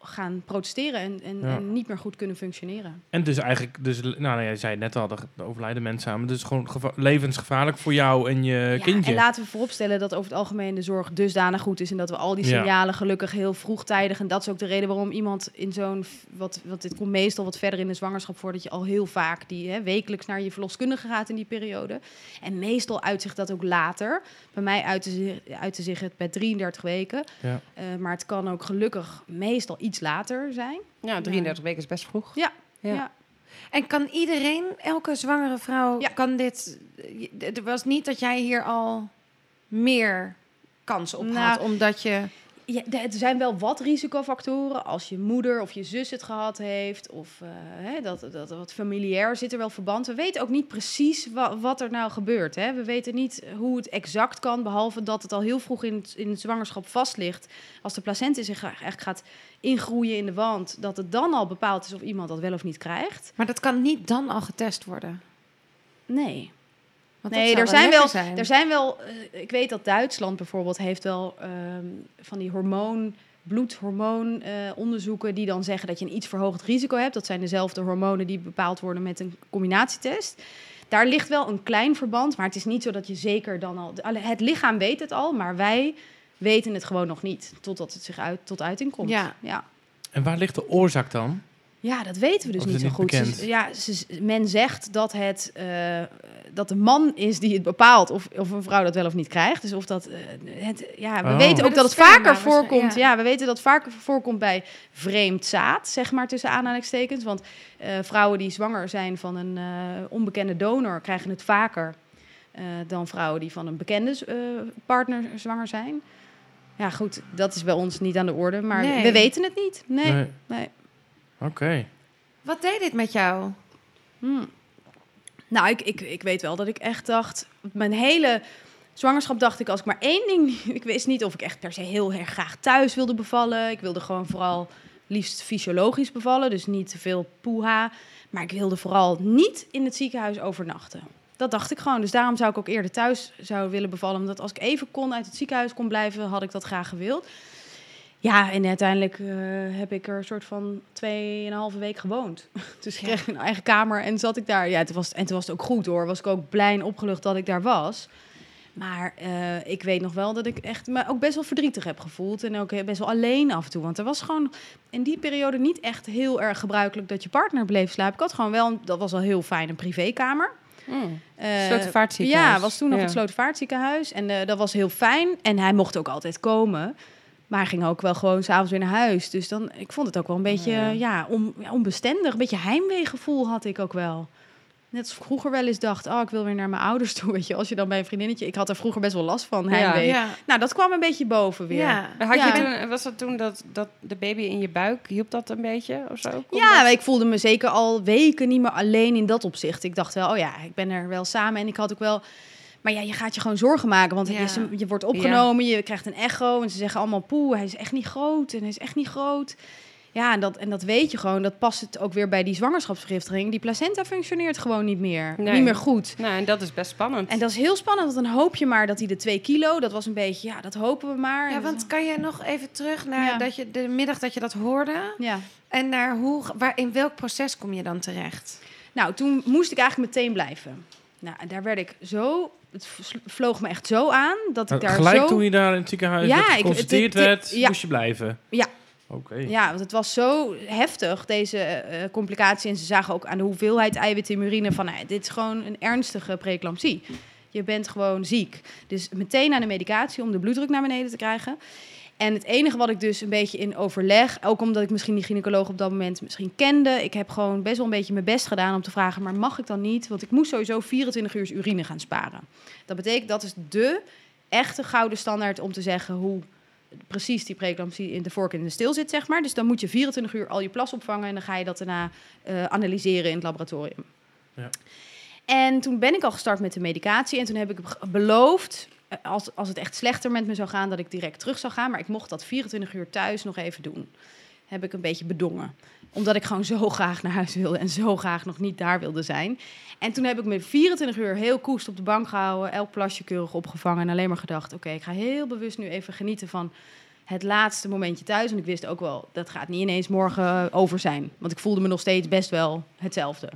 gaan protesteren en, en, en niet meer goed kunnen functioneren. En dus eigenlijk, dus, nou, nou, jij zei het net al, er er overlijden mensen aan. Dus gewoon geva- levensgevaarlijk voor jou en je kindje. en laten we vooropstellen dat over het algemeen de zorg dusdanig goed is en dat we al die Ja. signalen gelukkig heel vroegtijdig. En dat is ook de reden waarom iemand in zo'n. Wat, wat dit komt meestal wat verder in de zwangerschap voor, dat je al heel vaak die hè, wekelijks naar je verloskundige gaat in die periode. En meestal uitzicht dat ook later. Bij mij uitte zich, uitte zich het bij 33 weken. Ja. Eh, maar het kan ook gelukkig meestal iets later zijn. Ja, 33 weken is best vroeg. Ja. Ja. Ja. En kan iedereen, elke zwangere vrouw, Ja. kan dit... Er was niet dat jij hier al meer kans op Nou, had, omdat je... Ja, er zijn wel wat risicofactoren. Als je moeder of je zus het gehad heeft, of eh, hè, dat, dat wat familiair zit er wel verband. We weten ook niet precies wa- wat er nou gebeurt. Hè. We weten niet hoe het exact kan, behalve dat het al heel vroeg in het, in het zwangerschap vast ligt. Als de placenta zich echt gaat ingroeien in de wand, dat het dan al bepaald is of iemand dat wel of niet krijgt. Maar dat kan niet dan al getest worden. Nee. Want Nee, er zijn wel, zijn. er zijn wel eh, ik weet dat Duitsland bijvoorbeeld heeft wel ehm, van die hormoon, bloedhormoon eh, onderzoeken die dan zeggen dat je een iets verhoogd risico hebt. Dat zijn dezelfde hormonen die bepaald worden met een combinatietest. Daar ligt wel een klein verband, maar het is niet zo dat je zeker dan al... Het lichaam weet het al, maar wij weten het gewoon nog niet. Totdat het zich uit, tot uiting komt. Ja. ja. En waar ligt de oorzaak dan? Ja, dat weten we dus niet zo niet goed. Ze- ja, ze- men zegt dat het eh, dat de man is die het bepaalt of, of een vrouw dat wel of niet krijgt. Dus of dat eh, het, ja, we Oh. weten ook dat het het vaker voorkomt. ja. Ja. we weten dat het vaker voorkomt bij vreemd zaad, zeg maar tussen aanhalingstekens. Want eh, vrouwen die zwanger zijn van een eh, onbekende donor krijgen het vaker eh, dan vrouwen die van een bekende eh, partner zwanger zijn. Ja, goed, dat is bij ons niet aan de orde, maar Nee. we weten het niet. Nee, Nee. nee. Oké. Wat deed dit met jou? Hmm. Nou, ik, ik, weet wel dat ik echt dacht... Mijn hele zwangerschap dacht ik, als ik maar één ding... Ik wist niet of ik echt per se heel erg graag thuis wilde bevallen. Ik wilde gewoon vooral liefst fysiologisch bevallen. Dus niet te veel poeha. Maar ik wilde vooral niet in het ziekenhuis overnachten. Dat dacht ik gewoon. Dus daarom zou ik ook eerder thuis zou willen bevallen. Omdat als ik even kon uit het ziekenhuis kon blijven, had ik dat graag gewild. Ja, en uiteindelijk eh, heb ik er een soort van tweeënhalve week gewoond. Dus ik kreeg een eigen kamer en zat ik daar. Ja, toen was, en toen was het ook goed hoor. Was ik ook blij en opgelucht dat ik daar was. Maar eh, ik weet nog wel dat ik echt me ook best wel verdrietig heb gevoeld. En ook best wel alleen af en toe. Want er was gewoon in die periode niet echt heel erg gebruikelijk dat je partner bleef slapen. Ik had gewoon wel, dat was al heel fijn, een privékamer. Eh, Slotervaartziekenhuis. Ja, was toen nog Ja. het Slotervaartziekenhuis. En eh, dat was heel fijn. En hij mocht ook altijd komen. Maar ging ook wel gewoon s'avonds weer naar huis. Dus dan, ik vond het ook wel een beetje Ja. ja. on- ja, onbestendig. Een beetje heimweegevoel had ik ook wel. Net als vroeger wel eens dacht, oh, ik wil weer naar mijn ouders toe. Weet je, als je dan bij een vriendinnetje... Ik had er vroeger best wel last van, Ja. heimwee. Ja. Nou, dat kwam een beetje boven weer. Ja. Had Ja. je toen, was dat toen dat, dat de baby in je buik, hielp dat een beetje of zo? Ja, dat? ik voelde me zeker al weken niet meer alleen in dat opzicht. Ik dacht wel, oh ja, ik ben er wel samen. En ik had ook wel... Maar ja, je gaat je gewoon zorgen maken. Want Ja. je, je wordt opgenomen, je krijgt een echo. En ze zeggen allemaal, poeh, hij is echt niet groot. En hij is echt niet groot. Ja, en dat, en dat weet je gewoon. Dat past het ook weer bij die zwangerschapsvergiftiging. Die placenta functioneert gewoon niet meer. Nee. Niet meer goed. Nou, en dat is best spannend. En dat is heel spannend, want dan hoop je maar dat hij de twee kilo... Dat was een beetje, ja, dat hopen we maar. Ja, want kan je nog even terug naar Ja. dat je de middag dat je dat hoorde Ja. en naar hoe, waar, in welk proces kom je dan terecht? Nou, toen moest ik eigenlijk meteen blijven. Nou, en daar werd ik zo... Het vloog me echt zo aan, dat ik daar Gelijk zo... toen je daar in het ziekenhuis Ja, geconstateerd werd, ja. moest je blijven? Ja. Oké. Ja, want het was zo heftig, deze eh, complicatie. En ze zagen ook aan de hoeveelheid eiwitten in urine van... Nou, dit is gewoon een ernstige preeclampsie. Je bent gewoon ziek. Dus meteen aan de medicatie om de bloeddruk naar beneden te krijgen. En het enige wat ik dus een beetje in overleg... ook omdat ik misschien die gynaecoloog op dat moment misschien kende... ik heb gewoon best wel een beetje mijn best gedaan om te vragen... maar mag ik dan niet? Want ik moest sowieso 24 uur urine gaan sparen. Dat betekent, dat is de echte gouden standaard om te zeggen... hoe precies die preeclampsie in de vork in de stil zit, zeg maar. Dus dan moet je 24 uur al je plas opvangen... en dan ga je dat daarna eh, analyseren in het laboratorium. Ja. En toen ben ik al gestart met de medicatie. En toen heb ik be- beloofd, als, als het echt slechter met me zou gaan, dat ik direct terug zou gaan. Maar ik mocht dat 24 uur thuis nog even doen. Heb ik een beetje bedongen. Omdat ik gewoon zo graag naar huis wilde en zo graag nog niet daar wilde zijn. En toen heb ik me 24 uur heel koest op de bank gehouden. Elk plasje keurig opgevangen. En alleen maar gedacht, oké, ik ga heel bewust nu even genieten van het laatste momentje thuis. En ik wist ook wel, dat gaat niet ineens morgen over zijn. Want ik voelde me nog steeds best wel hetzelfde.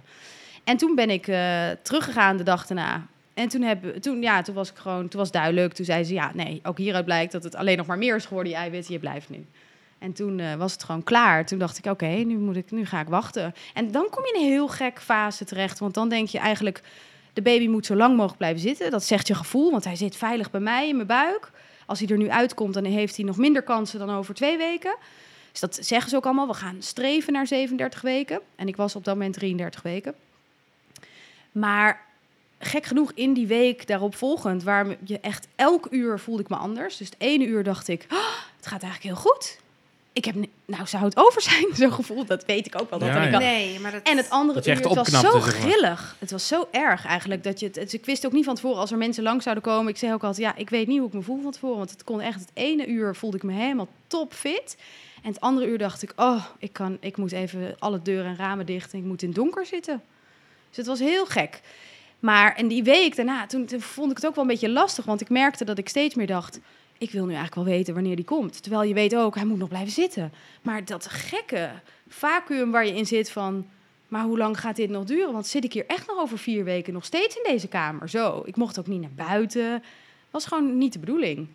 En toen ben ik eh, teruggegaan de dag daarna. En toen, toen, ja, toen was ik gewoon, toen was duidelijk. Toen zei ze, ja, nee, ook hieruit blijkt dat het alleen nog maar meer is geworden, die eiwitten. Je blijft nu. En toen eh, was het gewoon klaar. Toen dacht ik, oké, nu moet ik, nu ga ik wachten. En dan kom je in een heel gek fase terecht. Want dan denk je eigenlijk, de baby moet zo lang mogelijk blijven zitten. Dat zegt je gevoel, want hij zit veilig bij mij in mijn buik. Als hij er nu uitkomt, dan heeft hij nog minder kansen dan over twee weken. Dus dat zeggen ze ook allemaal. We gaan streven naar 37 weken. En ik was op dat moment 33 weken. Maar gek genoeg in die week daarop volgend, waar je echt elk uur voelde ik me anders. Dus het ene uur dacht ik, "Oh, het gaat eigenlijk heel goed. Ik heb, nou zou het over zijn, zo'n gevoel. Dat weet ik ook wel. Dat Ja, ik Nee, maar dat... en het andere uur, het was zo grillig. Het was zo erg eigenlijk. Dat je het, het- ik wist ook niet van tevoren als er mensen lang zouden komen. Ik zei ook altijd, ja, ik weet niet hoe ik me voel van tevoren. Want het kon echt, het ene uur voelde ik me helemaal topfit. En het andere uur dacht ik, oh, ik, kan, ik moet even alle deuren en ramen dicht. En ik moet in het donker zitten. Dus het was heel gek. Maar en die week daarna, toen, vond ik het ook wel een beetje lastig. Want ik merkte dat ik steeds meer dacht... ik wil nu eigenlijk wel weten wanneer die komt. Terwijl je weet ook, hij moet nog blijven zitten. Maar dat gekke vacuüm waar je in zit van... maar hoe lang gaat dit nog duren? Want zit ik hier echt nog over vier weken nog steeds in deze kamer? Zo, ik mocht ook niet naar buiten. was gewoon niet de bedoeling.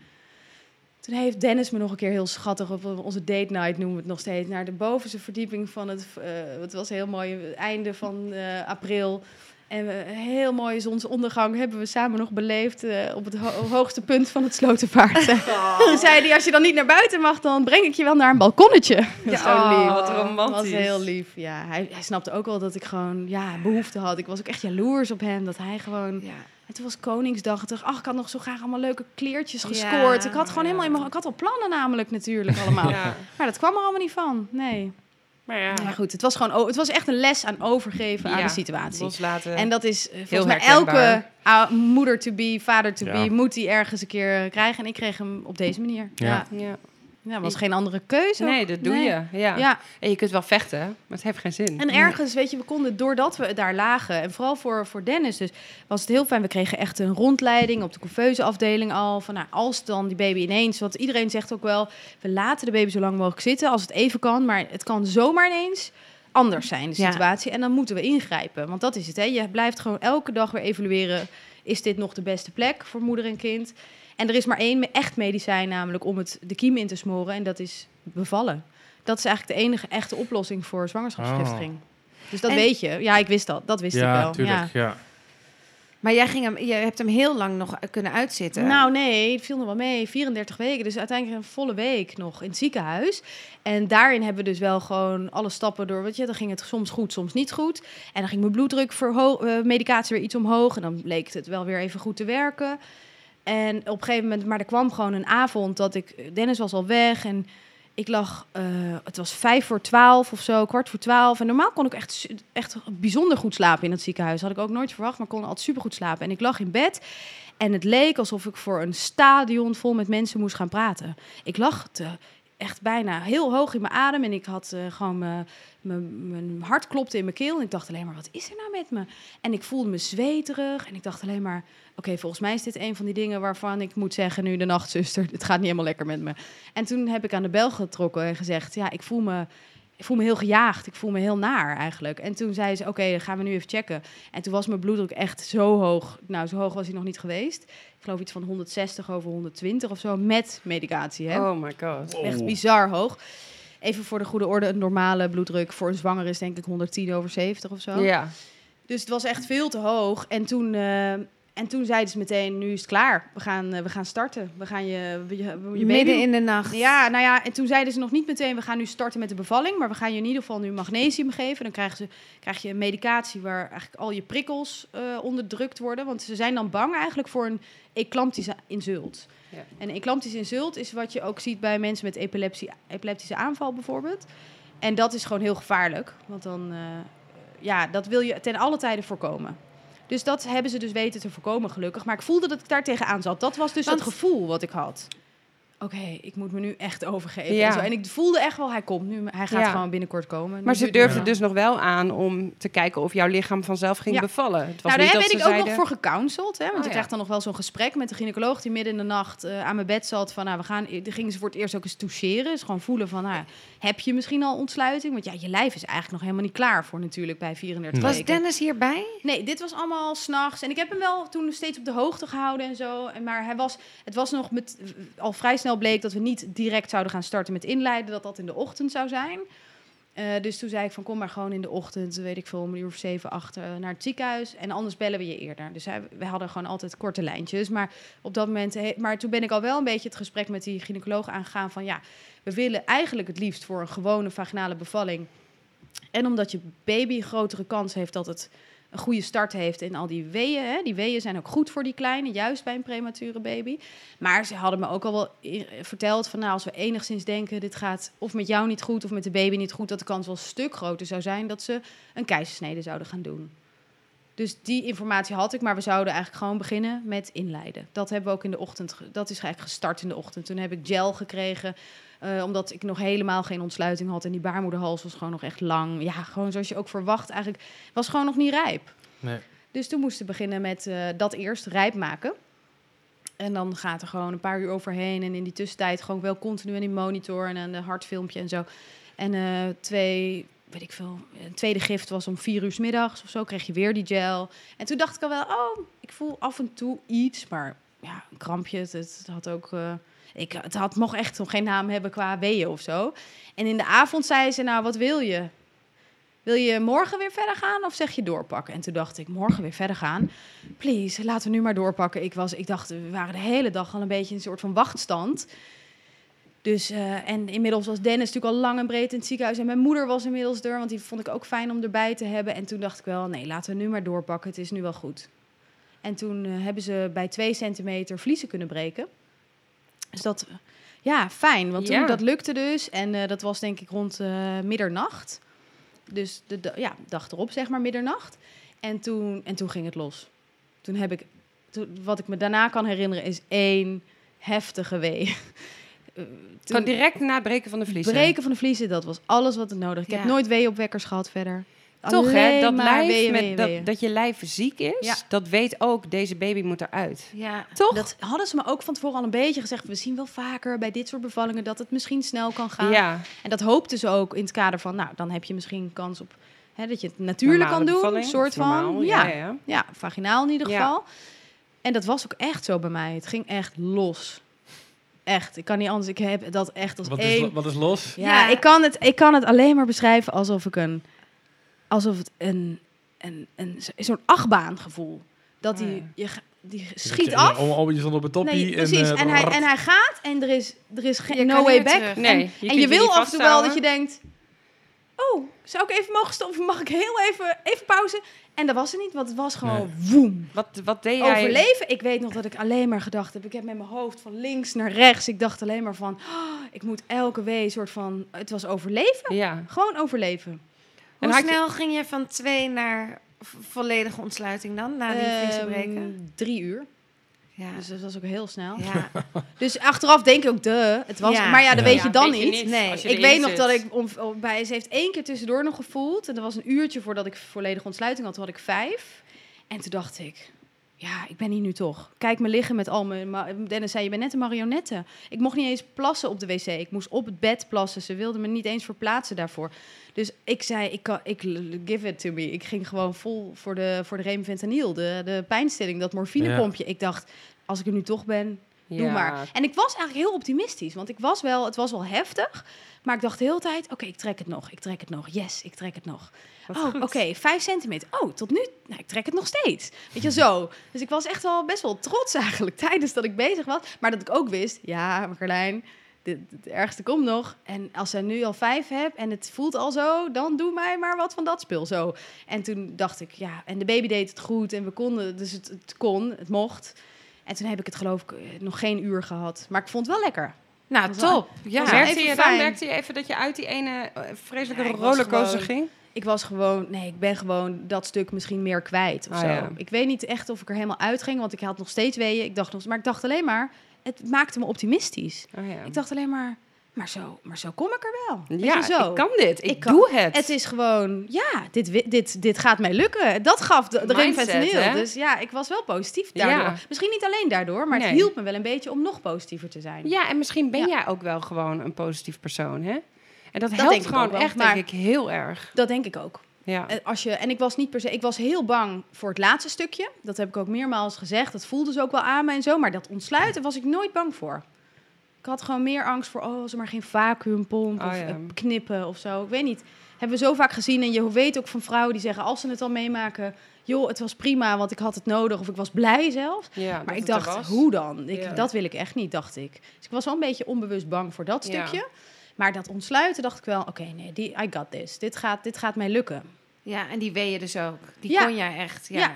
Toen heeft Dennis me nog een keer heel schattig op onze date night noemen we het nog steeds naar de bovenste verdieping van het. eh, het was heel mooi, het einde van eh, april. En we, een heel mooie zonsondergang hebben we samen nog beleefd eh, op het ho- hoogste punt van het Slotenvaart. Toen zei hij, als je dan niet naar buiten mag, dan breng ik je wel naar een balkonnetje. Dat oh, lief. wat Dat romantisch. was heel lief, ja. Hij, hij snapte ook wel dat ik gewoon ja, behoefte had. Ik was ook echt jaloers op hem, dat hij gewoon... Ja. En toen was Koningsdag. Ik dacht, ach, ik had nog zo graag allemaal leuke kleertjes Ja, gescoord. ik had gewoon ja. helemaal. Ik had al plannen namelijk natuurlijk allemaal. Ja. Maar dat kwam er allemaal niet van, nee. Maar ja, goed, het was gewoon... Het was echt een les aan overgeven aan de situatie. loslaten. En dat is eh, volgens Heel mij herkenbaar. elke ou- moeder-to-be, vader-to-be... Ja. moet die ergens een keer eh, krijgen. En ik kreeg hem op deze manier. Ja. Ja, ja. was geen andere keuze. Nee, dat doe Nee. je. Ja. Ja, En je kunt wel vechten, maar het heeft geen zin. En ergens, weet je, we konden, doordat we daar lagen, en vooral voor, voor Dennis dus, was het heel fijn. We kregen echt een rondleiding op de couveuse afdeling al. Van nou, als dan die baby ineens, want iedereen zegt ook wel, we laten de baby zo lang mogelijk zitten als het even kan. Maar het kan zomaar ineens anders zijn, de Ja. situatie. En dan moeten we ingrijpen. Want dat is het, hè. Je blijft gewoon elke dag weer evalueren, is dit nog de beste plek voor moeder en kind? En er is maar één echt medicijn, namelijk om het, de kiem in te smoren. En dat is bevallen. Dat is eigenlijk de enige echte oplossing voor zwangerschapsvergiftiging. Dus dat En- weet je. Ja, ik wist dat. Dat wist ik Ja, wel. tuurlijk. Ja. Maar jij ging hem, je hebt hem heel lang nog kunnen uitzitten. Nou nee, het viel nog wel mee. 34 weken, dus uiteindelijk een volle week nog in het ziekenhuis. En daarin hebben we dus wel gewoon alle stappen door. Weet je, dan ging het soms goed, soms niet goed. En dan ging mijn bloeddruk eh, medicatie weer iets omhoog. En dan bleek het wel weer even goed te werken. En op een gegeven moment, maar er kwam gewoon een avond dat ik, Dennis was al weg en ik lag, eh, het was vijf voor twaalf of zo, kwart voor twaalf. En normaal kon ik echt, echt bijzonder goed slapen in het ziekenhuis. Had ik ook nooit verwacht, maar kon altijd super goed slapen. En ik lag in bed en het leek alsof ik voor een stadion vol met mensen moest gaan praten. Ik lag te, echt bijna heel hoog in mijn adem en ik had eh, gewoon mijn, hart klopte in mijn keel. En ik dacht alleen maar, wat is er nou met me? En ik voelde me zweterig en ik dacht alleen maar, oké, volgens mij is dit een van die dingen waarvan ik moet zeggen nu de nachtzuster, het gaat niet helemaal lekker met me. En toen heb ik aan de bel getrokken en gezegd, ja, ik voel me, ik voel me heel gejaagd, ik voel me heel naar eigenlijk. En toen zei ze, oké, dan gaan we nu even checken. En toen was mijn bloeddruk echt zo hoog. Nou, zo hoog was hij nog niet geweest. Ik geloof iets van 160 over 120 of zo, met medicatie. Hè? Oh my god. Echt bizar hoog. Even voor de goede orde, een normale bloeddruk voor een zwanger is denk ik 110 over 70 of zo. Ja. Dus het was echt veel te hoog. En toen, eh, en toen zeiden ze meteen, nu is het klaar. We gaan, eh, we gaan starten. We gaan je, je, je baby... Midden in de nacht. Ja, nou ja, en toen zeiden ze nog niet meteen, we gaan nu starten met de bevalling. Maar we gaan je in ieder geval nu magnesium geven. Dan krijgen ze, krijg je een medicatie waar eigenlijk al je prikkels eh, onderdrukt worden. Want ze zijn dan bang eigenlijk voor een eclamptische insult. Ja. En een eclamptische insult is wat je ook ziet bij mensen met epilepsie, epileptische aanval bijvoorbeeld. En dat is gewoon heel gevaarlijk. Want dan, eh, ja, dat wil je ten alle tijden voorkomen. Dus dat hebben ze dus weten te voorkomen, gelukkig. Maar ik voelde dat ik daar tegenaan zat. Dat was dus Want- het gevoel wat ik had. Oké, ik moet me nu echt overgeven. Ja. En, zo. en ik voelde echt wel, hij komt nu. Hij gaat Ja. gewoon binnenkort komen. Maar Nu ze durfden wel. dus nog wel aan om te kijken of jouw lichaam vanzelf ging Ja. bevallen. Het was Nou, daar ben ik ook nog voor gecounseld. Hè? Want Oh, je ja. krijgt dan nog wel zo'n gesprek met de gynaecoloog die midden in de nacht eh, aan mijn bed zat. Van, nou, we gaan, die gingen ze voor het eerst ook eens toucheren. Dus gewoon voelen van, nou, heb je misschien al ontsluiting? Want ja, je lijf is eigenlijk nog helemaal niet klaar voor natuurlijk bij 34 Was weken. Dennis hierbij? Nee, dit was allemaal s'nachts. En ik heb hem wel toen steeds op de hoogte gehouden en zo. En Maar hij was, het was nog met, al vrij snel bleek dat we niet direct zouden gaan starten met inleiden. Dat dat in de ochtend zou zijn. Eh, dus toen zei ik van kom maar gewoon in de ochtend, weet ik veel, om een uur of zeven, acht eh, naar het ziekenhuis. En anders bellen we je eerder. Dus we hadden gewoon altijd korte lijntjes. Maar op dat moment, he- maar toen ben ik al wel een beetje het gesprek met die gynaecoloog aangegaan van ja, we willen eigenlijk het liefst voor een gewone vaginale bevalling. En omdat je baby grotere kans heeft dat het een goede start heeft in al die weeën. Hè. Die weeën zijn ook goed voor die kleine, juist bij een premature baby. Maar ze hadden me ook al wel verteld van nou, als we enigszins denken dit gaat of met jou niet goed of met de baby niet goed, dat de kans wel een stuk groter zou zijn dat ze een keizersnede zouden gaan doen. Dus die informatie had ik, maar we zouden eigenlijk gewoon beginnen met inleiden. Dat hebben we ook in de ochtend, dat is eigenlijk gestart in de ochtend. Toen heb ik gel gekregen, eh, omdat ik nog helemaal geen ontsluiting had en die baarmoederhals was gewoon nog echt lang. Ja, gewoon zoals je ook verwacht, eigenlijk was gewoon nog niet rijp. Nee. Dus toen moesten we beginnen met eh, dat eerst rijp maken. En dan gaat er gewoon een paar uur overheen. En in die tussentijd gewoon wel continu in die monitor en een hartfilmpje en zo. En eh, twee, weet ik veel, een tweede gift was om vier uur 's middags of zo. Kreeg je weer die gel. En toen dacht ik al wel, oh, ik voel af en toe iets. Maar ja, een krampje, het, het had ook... ik, het had, mocht echt nog geen naam hebben qua weeën of zo. En in de avond zei ze, nou, wat wil je? Wil je morgen weer verder gaan of zeg je doorpakken? En toen dacht ik, morgen weer verder gaan. Please, laten we nu maar doorpakken. Ik, was, ik dacht, we waren de hele dag al een beetje in een soort van wachtstand. Dus, eh, en inmiddels was Dennis natuurlijk al lang en breed in het ziekenhuis. En mijn moeder was inmiddels er, want die vond ik ook fijn om erbij te hebben. En toen dacht ik wel, nee, laten we nu maar doorpakken. Het is nu wel goed. En toen eh, hebben ze bij twee centimeter vliezen kunnen breken. Dus dat, ja, fijn. Want toen, Ja. dat lukte dus. En eh, dat was denk ik rond eh, middernacht. Dus de, de- ja, dag erop, zeg maar, middernacht. En toen, en toen ging het los. Toen heb ik, toen, wat ik me daarna kan herinneren, is één heftige wee. Eh, toen- direct na het breken van de vliezen. Breken van de vliezen, dat was alles wat ik nodig. Ik heb nooit weeopwekkers gehad verder. Toch hè, dat maar lijf, weeën, met, weeën, dat, weeën. dat je lijf ziek is, Ja. dat weet ook, deze baby moet eruit. Ja. Toch? Dat hadden ze me ook van tevoren al een beetje gezegd. We zien wel vaker bij dit soort bevallingen dat het misschien snel kan gaan. ja, En dat hoopten ze ook in het kader van, nou, dan heb je misschien kans op hè, dat je het natuurlijk normale kan doen. Een soort normaal, van, Ja, ja, ja. ja, vaginaal in ieder Ja. geval. En dat was ook echt zo bij mij. Het ging echt los. Echt, ik kan niet anders. Ik heb dat echt als Wat is, één... wat is los? Ja, Ja. Ik, kan het, ik kan het alleen maar beschrijven alsof ik een... Alsof het een... een, een zo- zo'n achtbaangevoel. Dat Oh, die, ja. je, die schiet af. om- om- je stond op. Nee, en, precies. eh, En, hij, rrrt. en hij gaat en er is, er is geen no way back. terug. Nee, en, je en kunt je je wil af en toe wel dat je denkt... Oh, zou ik even mogen stoppen? Mag ik heel even, even pauze? En dat was het niet, want het was gewoon woem. Wat, wat deed jij? Overleven. Ik weet nog dat ik alleen maar gedacht heb. Ik heb met mijn hoofd van links naar rechts. Ik dacht alleen maar van... oh, ik moet elke wee soort van... Het was overleven. Ja. Gewoon overleven. En Hoe je- snel ging je van twee naar volledige ontsluiting dan, na die Ehm, breken? drie uur. Ja. Dus dat was ook heel snel. ja. Dus achteraf denk ik ook, de. Het was, Ja. Maar ja, dat Ja. weet je dan weet je niet. niet Nee. Ik weet nog dat ik om, om- bij, ze heeft één keer tussendoor nog gevoeld. En dat was een uurtje voordat ik volledige ontsluiting had. Toen had ik vijf. En toen dacht ik, ja, ik ben hier nu toch. Kijk me liggen met al mijn... Dennis zei, je bent net een marionette. Ik mocht niet eens plassen op de wc. Ik moest op het bed plassen. Ze wilden me niet eens verplaatsen daarvoor. Dus ik zei, ik kan, ik, give it to me. Ik ging gewoon vol voor de, voor de remfentanyl. De, de pijnstilling, dat morfinepompje. Ik dacht, als ik er nu toch ben, Doe maar. En ik was eigenlijk heel optimistisch, want ik was wel, het was wel heftig, maar ik dacht de hele tijd, oké, ik trek het nog, ik trek het nog, yes, ik trek het nog. Wat oh, oké, vijf centimeter. Oh, tot nu, nou, ik trek het nog steeds. Weet je, zo. Dus ik was echt wel best wel trots eigenlijk tijdens dat ik bezig was, maar dat ik ook wist, ja, dit- het ergste komt nog. En als zij nu al vijf heb en het voelt al zo, dan doe mij maar wat van dat spul zo. En toen dacht ik, ja, en de baby deed het goed en we konden, dus het, het kon, het mocht. En toen heb ik het geloof ik eh, nog geen uur gehad. Maar ik vond het wel lekker. Nou, top. Ja. Merkte je dan merkte je even dat je uit die ene eh, vreselijke Ja, rollercoaster ging? Ik was gewoon, nee, ik ben gewoon dat stuk misschien meer kwijt of Ah, zo. ja. Ik weet niet echt of ik er helemaal uitging, want ik had nog steeds weeën. Ik dacht nog, maar ik dacht alleen maar, het maakte me optimistisch. Oh, ja. Ik dacht alleen maar, maar zo, maar zo kom ik er wel. Ja, zo. ik kan dit. Ik, Ik kan- doe het. Het is gewoon, ja, dit, dit, dit gaat mij lukken. Dat gaf de, de? Dus ja, ik was wel positief daardoor. Ja. Misschien niet alleen daardoor, maar het hielp me wel een beetje om nog positiever te zijn. Ja, en misschien ben Ja. jij ook wel gewoon een positief persoon, hè? En dat, helpt gewoon wel, echt, denk ik, heel erg. Dat denk ik ook. Ja. En, als je, en ik was niet per se, ik was heel bang voor het laatste stukje. Dat heb ik ook meermaals gezegd. Dat voelde ze ook wel aan me en zo. Maar dat ontsluiten was ik nooit bang voor. Ik had gewoon meer angst voor, oh, als er maar geen vacuümpomp Oh, of ja. eh, knippen of zo. Ik weet niet. Hebben we zo vaak gezien. En je weet ook van vrouwen die zeggen, als ze het al meemaken... joh, het was prima, want ik had het nodig. Of ik was blij zelfs. ja dat Maar ik dacht, hoe dan? Ik, Ja. Dat wil ik echt niet, dacht ik. Dus ik was wel een beetje onbewust bang voor dat Ja. stukje. Maar dat ontsluiten dacht ik wel, oké, nee, die, I got this. Dit gaat, dit gaat mij lukken. Ja, en die weeën dus ook. Die Ja. kon jij echt. Ja.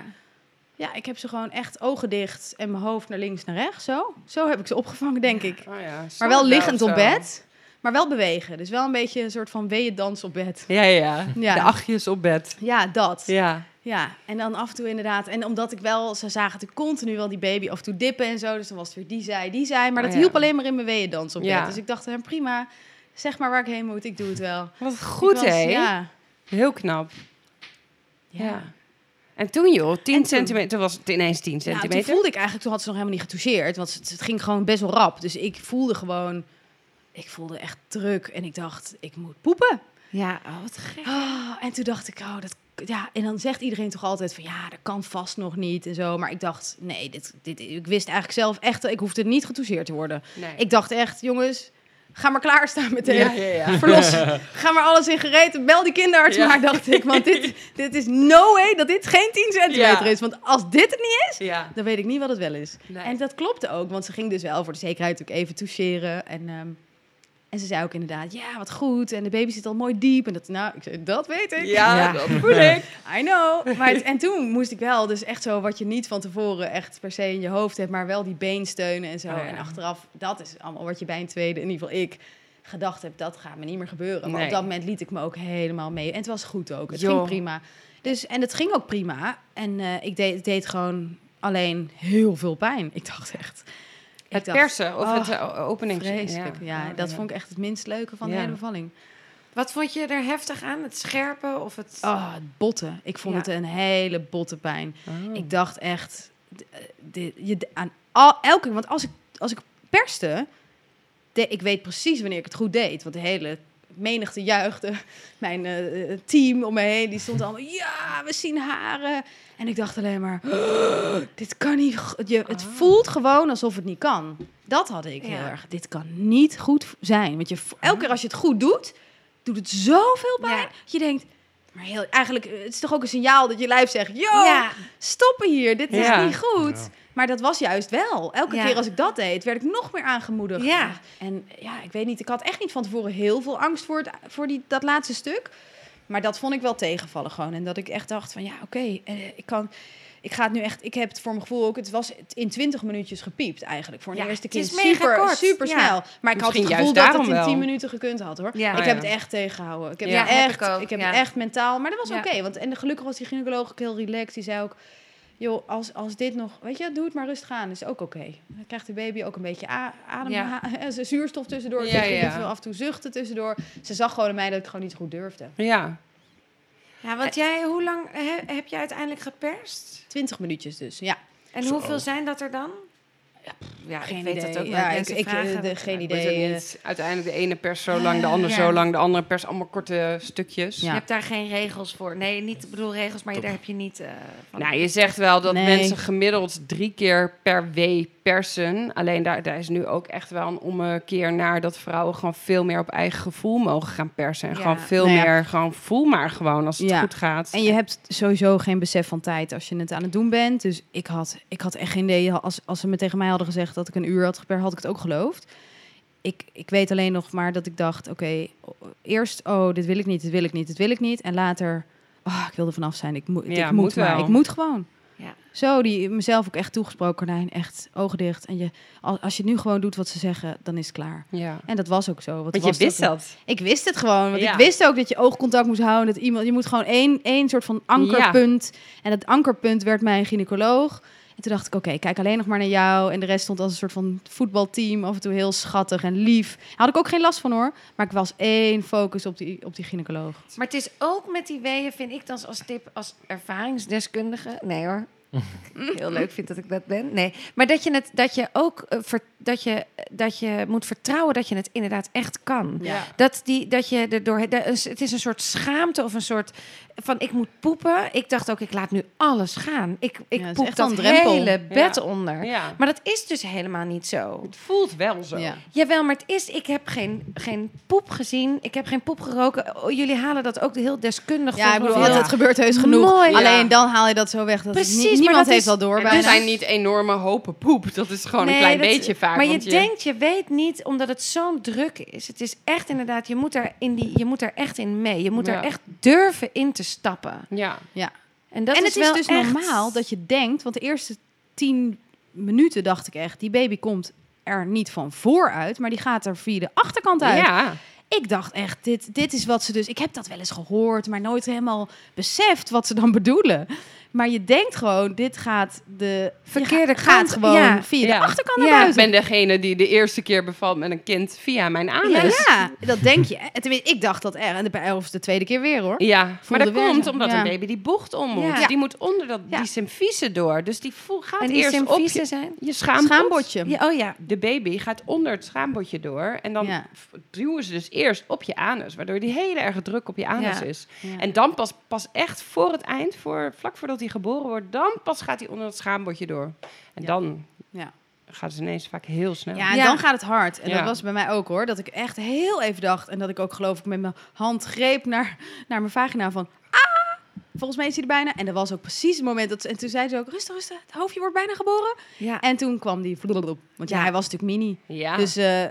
Ja. Ik heb ze gewoon echt ogen dicht en mijn hoofd naar links, naar rechts. Zo, zo heb ik ze opgevangen, denk ik. Oh, ja. Maar wel liggend op bed, maar wel bewegen. Dus wel een beetje een soort van weeëndans op bed. Ja, ja, ja. De achtjes op bed. Ja, dat. Ja. Ja. en dan af en toe inderdaad. En omdat ik wel, ze zagen natuurlijk continu wel die baby af en toe dippen en zo. Dus dan was het weer die zij, die zij. Maar dat Oh ja. hielp alleen maar in mijn weeëndans op Ja. bed. Dus ik dacht, hè, prima, zeg maar waar ik heen moet, ik doe het wel. Wat goed, was- hè? Ja. Heel knap. Ja. En toen joh, 10 En toen- centimeter, was het ineens 10 Ja, centimeter. toen voelde ik eigenlijk, toen had ze nog helemaal niet getoucheerd. Want het, het ging gewoon best wel rap. Dus ik voelde gewoon, ik voelde echt druk. En ik dacht, ik moet poepen. Ja, oh, wat gek. Ah, en toen dacht ik, oh, dat, ja. En dan zegt iedereen toch altijd van, ja, dat kan vast nog niet en zo. Maar ik dacht, nee, dit, dit, ik wist eigenlijk zelf echt, ik hoefde niet getoucheerd te worden. Nee. Ik dacht echt, jongens, ga maar klaarstaan meteen. ja, ja, ja. Verlos, ga maar alles in gereed. Bel die kinderarts maar, dacht ik. Want dit, dit is no way dat dit geen 10 centimeter is. Want als dit het niet is, dan weet ik niet wat het wel is. Nee. En dat klopte ook, want ze ging dus wel voor de zekerheid ook even toucheren. En, ehm, en ze zei ook inderdaad, ja, wat goed. En de baby zit al mooi diep. En dat, nou, ik zei, dat weet ik. Ja, Ja. dat voel ik. I know. Maar het- en toen moest ik wel, dus echt zo wat je niet van tevoren echt per se in je hoofd hebt, maar wel die been steunen en zo. Oh ja. En achteraf, dat is allemaal wat je bij een tweede, in ieder geval ik, gedacht heb, dat gaat me niet meer gebeuren. Maar Nee. op dat moment liet ik me ook helemaal mee. En het was goed ook. Het ging prima. Dus, en het ging ook prima. En eh, ik deed, deed gewoon alleen heel veel pijn. Ik dacht echt. Het dacht, persen of oh, het eh, opening. Vreselijk. Ja, Oh, dat vond ik echt het minst leuke van Ja. de hele bevalling. Wat vond je er heftig aan? Het scherpen of het... Oh, het botten. Ik vond Ja. het een hele botte pijn. Oh. Ik dacht echt, dit, je, aan al, elke, want als ik, als ik perste, de, ik weet precies wanneer ik het goed deed. Want de hele menigte juichte. Mijn eh, eh, team om me heen, die stond allemaal, ja, we zien haren. En ik dacht alleen maar, "Oh, dit kan niet. Je, het Ah. voelt gewoon alsof het niet kan. Dat had ik heel Ja. erg. Dit kan niet goed zijn. Want je, vo- elke keer als je het goed doet, doet het zoveel pijn. Ja. Dat je denkt, maar heel, eigenlijk, eh, het is toch ook een signaal dat je lijf zegt, yo, ja. stoppen hier, dit is niet goed. Maar dat was juist wel. Elke Ja. keer als ik dat deed, werd ik nog meer aangemoedigd. Ja. En ja, ik weet niet, ik had echt niet van tevoren heel veel angst voor, het, voor die, dat laatste stuk. Maar dat vond ik wel tegenvallen gewoon. En dat ik echt dacht van, ja, oké, eh, ik kan... Ik ga het nu echt, ik heb het voor mijn gevoel ook, het was in 20 minuutjes gepiept eigenlijk. Voor een Ja, eerste het kind is mega super, kort. super Ja. snel. Maar ik had het gevoel dat het in wel. 10 minuten gekund had hoor. Ja. ik Oh, heb ja. het echt tegengehouden. Ik heb Ja, het heb echt, ik heb ja. het echt mentaal, maar dat was Ja. oké. want en gelukkig was die gynaecoloog ook heel relaxed. Die zei ook, joh, als, als dit nog, weet je, doe het maar rustig aan, is ook oké. Dan krijgt de baby ook een beetje adem, Ja. ha- zuurstof tussendoor. Ja, Ja, ja. af en toe zuchten tussendoor. Ze zag gewoon aan mij dat ik gewoon niet goed durfde. Ja. Ja, want jij, hoe lang he- heb je uiteindelijk geperst? 20 minuutjes dus, ja. En Zo. hoeveel zijn dat er dan? Ja, Geen ik weet idee. dat ook. Ja, ik- ik, eh, vragen de- geen idee. eh. niet uiteindelijk de ene pers zo lang, de ander Ja. zo lang, de andere pers allemaal korte stukjes. Ja. Je hebt daar geen regels voor. Nee, niet, bedoel regels, maar daar heb je niet eh, van. Nou, je zegt wel dat Nee. mensen gemiddeld drie keer per week persen. Alleen daar, daar is nu ook echt wel een ommekeer naar dat vrouwen gewoon veel meer op eigen gevoel mogen gaan persen. En Ja. gewoon veel Nou ja. meer, gewoon voel maar gewoon als het Ja. goed gaat. En je hebt sowieso geen besef van tijd als je het aan het doen bent. Dus ik had, ik had echt geen idee. Als, als ze me tegen mij hadden gezegd dat ik een uur had geperst, had ik het ook geloofd. Ik, ik weet alleen nog maar dat ik dacht, oké, eerst, oh, dit wil ik niet, dit wil ik niet, dit wil ik niet. En later, oh, ik wil er vanaf zijn. Ik, moet Ja, ik moet, moet maar. Ik moet gewoon. Ja. Zo, die mezelf ook echt toegesproken, Cornijn. Echt ogen dicht. En je, als, je nu gewoon doet wat ze zeggen, dan is het klaar. ja. En dat was ook zo. Want, Want was je wist dat. ik wist het gewoon. Want Ja. ik wist ook dat je oogcontact moest houden. Dat iemand, je moet gewoon één, één soort van ankerpunt. En dat ankerpunt werd mijn gynaecoloog. En toen dacht ik, oké, kijk alleen nog maar naar jou. En de rest stond als een soort van voetbalteam. Af en toe heel schattig en lief. Had ik ook geen last van hoor. Maar ik was één focus op die, op die gynaecoloog. Maar het is ook met die weeën, vind ik dan als tip, als ervaringsdeskundige. Nee hoor. Heel leuk vind dat ik dat ben. Nee, maar dat je het, dat je ook eh, ver- dat je dat je moet vertrouwen dat je het inderdaad echt kan. Ja. Dat, die, dat je er door. de- Het is een soort schaamte of een soort van ik moet poepen. Ik dacht ook, ik laat nu alles gaan. Ik, ik Ja, poep drempel. hele bed Ja. onder. Ja. Maar dat is dus helemaal niet zo. Het voelt wel zo. Ja. Jawel, maar het is, ik heb geen, geen poep gezien. Ik heb geen poep geroken. Oh, jullie halen dat ook heel deskundig. Ja, ik bedoel, het gebeurt heus genoeg. Mooi. Alleen dan haal je dat zo weg. Dat Precies, niet- niemand dat heeft is- dat door bijna. er zijn niet enorme hopen poep. Dat is gewoon Nee, een klein dat- beetje vaak. Maar je, denkt, je weet niet, omdat het zo'n druk is. Het is echt inderdaad, je moet, daar in die, je moet daar echt in mee. Je moet er echt durven in te stappen. Ja. En, dat en is het is wel dus echt- normaal dat je denkt, want de eerste tien minuten dacht ik echt, die baby komt er niet van vooruit, maar die gaat er via de achterkant uit. Ja. Ik dacht echt, dit, dit is wat ze dus. Ik heb dat wel eens gehoord, maar nooit helemaal beseft wat ze dan bedoelen. Maar je denkt gewoon, dit gaat de Verkeerde gaat kant, gewoon ja. via Ja. de achterkant naar Ja. Ik buiten. ben degene die de eerste keer bevalt met een kind via mijn anus. Ja, dat denk je. En tenminste, ik dacht dat er. En bij of de tweede keer weer hoor. Ja, maar dat weer komt omdat ja. een baby die bocht om moet. Ja. Die moet onder dat, Ja. die symfyse door. Dus die voel, gaat En die eerst op je, zijn? je schaambod. Schaambodje. Ja, oh ja. De baby gaat onder het schaambodje door. En dan duwen ze dus eerst op je anus. Waardoor die hele erge druk op je anus Ja. is. Ja. En dan pas, pas echt voor het eind, voor, vlak voordat hij geboren wordt... dan pas gaat hij onder het schaambodje door. En Ja. dan Ja. gaat het ineens vaak heel snel. Ja, en Ja. dan gaat het hard. En Ja. dat was bij mij ook hoor. Dat ik echt heel even dacht. En dat ik ook geloof ik met mijn hand greep naar, naar mijn vagina van... Ah! Volgens mij is hij er bijna. En dat was ook precies het moment dat... ze- En toen zei ze ook, rustig, rustig. Het hoofdje wordt bijna geboren. ja. En toen kwam die... Want ja, Ja. hij was natuurlijk mini. Ja. Dus eh,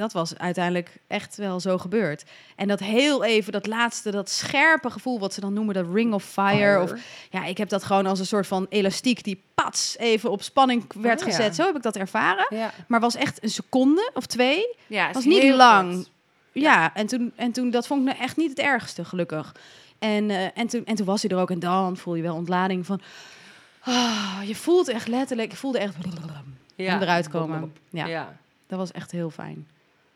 dat was uiteindelijk echt wel zo gebeurd. En dat heel even, dat laatste, dat scherpe gevoel... wat ze dan noemen, dat ring of fire. Of, ja, ik heb dat gewoon als een soort van elastiek... die pats even op spanning werd Oh, ja. gezet. Zo heb ik dat ervaren. Ja. Maar was echt een seconde of twee. ja, was niet lang. kort. Ja, en, toen, en toen, dat vond ik nou echt niet het ergste, gelukkig. En, eh, en, toen, en toen was hij er ook. En dan voel je wel ontlading van... ah, je voelt echt letterlijk... Je voelde echt... Ja. eruit komen. Ja, Ja. dat was echt heel fijn.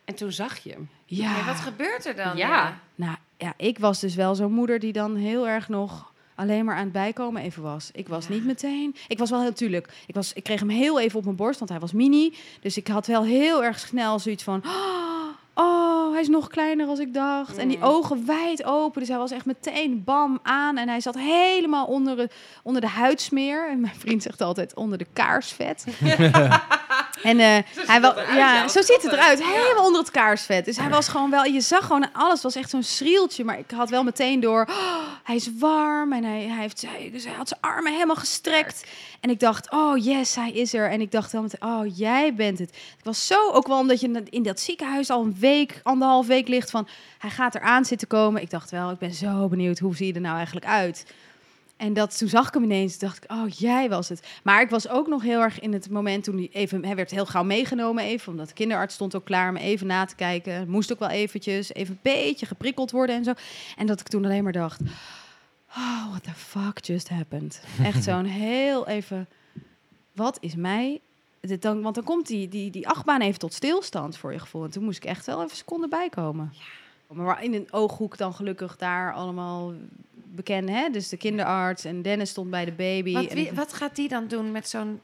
En toen zag je hem. Ja, wat gebeurt er dan? Ja. nou ja, ik was dus wel zo'n moeder die dan heel erg nog alleen maar aan het bijkomen even was. Ik was Ja. niet meteen. Ik was wel heel tuurlijk. Ik, was, ik kreeg hem heel even op mijn borst, want hij was mini. Dus ik had wel heel erg snel zoiets van. Oh, hij is nog kleiner als ik dacht. En die Mm. ogen wijd open. Dus hij was echt meteen bam aan. En hij zat helemaal onder, onder de huidsmeer. En mijn vriend zegt altijd onder de kaarsvet. en eh, hij wel, eruit, ja, zo ziet het eruit. Helemaal onder het kaarsvet. Dus hij was gewoon wel, je zag gewoon alles. Was echt zo'n schrieltje. Maar ik had wel meteen door, oh, hij is warm. En hij, hij, heeft, hij, dus hij had zijn armen helemaal gestrekt. En ik dacht, oh yes, hij is er. En ik dacht wel meteen, oh jij bent het. Ik was zo, ook wel omdat je in dat ziekenhuis al een week, anderhalf week ligt van, hij gaat eraan zitten komen. Ik dacht wel, ik ben zo benieuwd, hoe zie je er nou eigenlijk uit? En dat, toen zag ik hem ineens, dacht ik, oh, jij was het. Maar ik was ook nog heel erg in het moment toen hij even, hij werd heel gauw meegenomen even, omdat de kinderarts stond ook klaar om even na te kijken. Moest ook wel eventjes, even een beetje geprikkeld worden en zo. En dat ik toen alleen maar dacht, oh, what the fuck just happened? Echt zo'n heel even, wat is mij... Dit dan, want dan komt die, die, die achtbaan even tot stilstand voor je gevoel. En toen moest ik echt wel even seconden bijkomen. Maar in een ooghoek dan gelukkig daar allemaal bekend, hè? Dus de kinderarts en Dennis stond bij de baby. Wat, en wie- ik- wat gaat die dan doen met zo'n...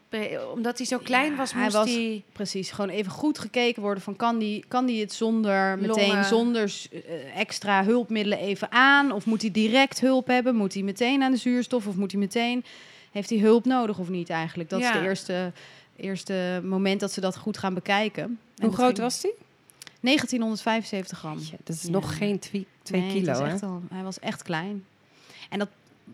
Omdat hij zo klein Ja, was, hij moest was- hij... Precies, gewoon even goed gekeken worden van kan die, kan die het zonder meteen Longen. zonder eh, extra hulpmiddelen even aan? Of moet hij direct hulp hebben? Moet hij meteen aan de zuurstof? Of moet hij meteen, heeft hij hulp nodig of niet eigenlijk? Dat is de eerste, eerste moment dat ze dat goed gaan bekijken. En Hoe groot ging- was die? 1975 gram. Dat is Ja. nog geen twee, twee Nee, kilo, hè? al- hij was echt klein. En dat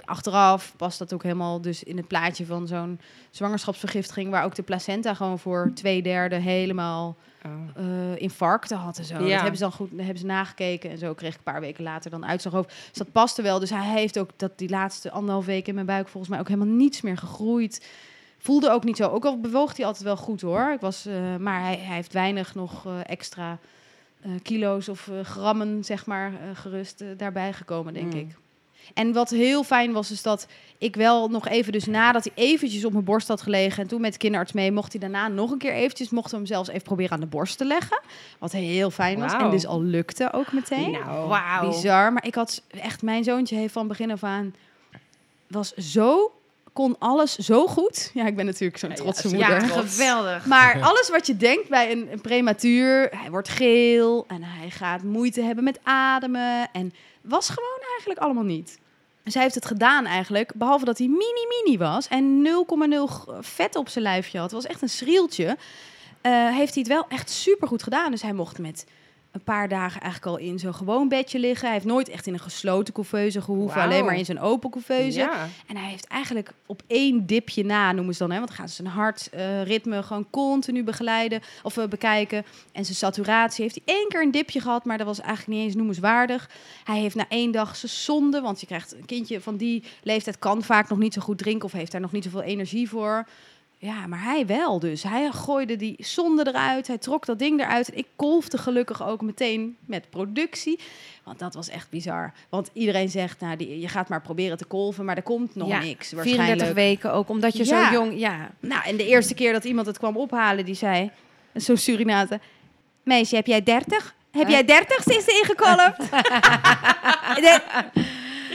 achteraf past dat ook helemaal dus in het plaatje van zo'n zwangerschapsvergiftiging, waar ook de placenta gewoon voor twee derde helemaal Oh. eh, infarcten had en zo. Dat Ja. hebben ze dan goed, dat hebben ze nagekeken en zo kreeg ik een paar weken later dan uitslag over. Dus dat paste wel. Dus hij heeft ook dat die laatste anderhalf week in mijn buik volgens mij ook helemaal niets meer gegroeid. Voelde ook niet zo. Ook al bewoog hij altijd wel goed hoor. Ik was, eh, maar hij, hij heeft weinig nog eh, extra kilo's of eh, grammen, zeg maar, eh, gerust eh, daarbij gekomen, denk Mm. ik. En wat heel fijn was, is dat ik wel nog even, dus nadat hij eventjes op mijn borst had gelegen en toen met de kinderarts mee, mocht hij daarna nog een keer eventjes, mochten we hem zelfs even proberen aan de borst te leggen. Wat heel fijn was. En dus al lukte ook meteen. Nou, Wauw. Bizar. Maar ik had echt, mijn zoontje heeft van begin af aan, was zo, kon alles zo goed. Ja, ik ben natuurlijk zo'n trotse ja, moeder. Ja, geweldig. Maar alles wat je denkt bij een, een prematuur, hij wordt geel en hij gaat moeite hebben met ademen. En was gewoon eigenlijk allemaal niet. Dus hij heeft het gedaan eigenlijk, behalve dat hij mini-mini was en 0,0 g- vet op zijn lijfje had. Het was echt een schrieltje. Eh, heeft hij het wel echt super goed gedaan. Dus hij mocht met een paar dagen eigenlijk al in zo'n gewoon bedje liggen. Hij heeft nooit echt in een gesloten couveuse gehoeven, alleen maar in zijn open couveuse. Ja. En hij heeft eigenlijk op één dipje na, noemen ze dan, hè, want dan gaan ze zijn hartritme gewoon continu begeleiden of eh, bekijken. En zijn saturatie heeft hij één keer een dipje gehad, maar dat was eigenlijk niet eens noemenswaardig. Hij heeft na één dag zijn zonde, want je krijgt een kindje van die leeftijd kan vaak nog niet zo goed drinken of heeft daar nog niet zoveel energie voor. Ja, maar hij wel dus. Hij gooide die zonde eruit, hij trok dat ding eruit. En ik kolfde gelukkig ook meteen met productie. Want dat was echt bizar. Want iedereen zegt, nou, die, je gaat maar proberen te kolven, maar er komt nog Ja, niks 34 waarschijnlijk. weken ook, omdat je Ja. zo jong... Ja, Nou, en de eerste keer dat iemand het kwam ophalen, die zei, zo'n Surinate, meisje, heb jij 30? Heb jij 30 is ze ingekolfd?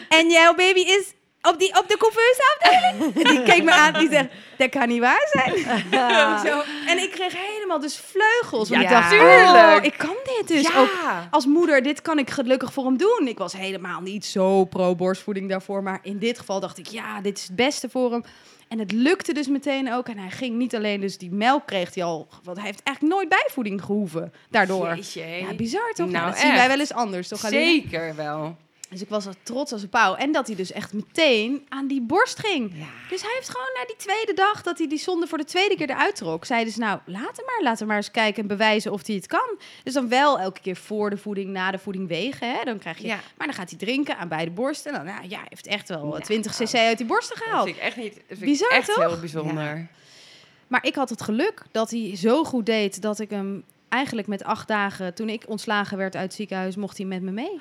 En jouw baby is op, die, op de couveuse afdeling? En die keek me aan, die zegt, dat kan niet waar zijn. Zo, en ik kreeg helemaal dus vleugels. Ja, ik dacht, oh, ik kan dit dus Ja. ook als moeder. Dit kan ik gelukkig voor hem doen. Ik was helemaal niet zo pro-borstvoeding daarvoor. Maar in dit geval dacht ik, ja, dit is het beste voor hem. En het lukte dus meteen ook. En hij ging niet alleen dus die melk kreeg hij al... Want hij heeft eigenlijk nooit bijvoeding gehoeven daardoor. Jeetje. Ja, bizar toch? Nou, Nou, dat zien wij wel eens anders, toch? Zeker wel. Dus ik was er trots als een pauw. En dat hij dus echt meteen aan die borst ging. Ja. Dus hij heeft gewoon na die tweede dag dat hij die zonde voor de tweede keer eruit trok, zeiden ze nou, laat hem maar, laat hem maar eens kijken en bewijzen of hij het kan. Dus dan wel elke keer voor de voeding, na de voeding wegen. Hè? Dan krijg je, Ja. maar dan gaat hij drinken aan beide borsten. En dan, nou, ja, hij heeft echt wel Ja. 20 cc uit die borsten Dat gehaald. vind ik echt niet. Dat vind Bizar, echt toch? heel bijzonder. Maar ik had het geluk dat hij zo goed deed dat ik hem eigenlijk met acht dagen, toen ik ontslagen werd uit het ziekenhuis, mocht hij met me mee.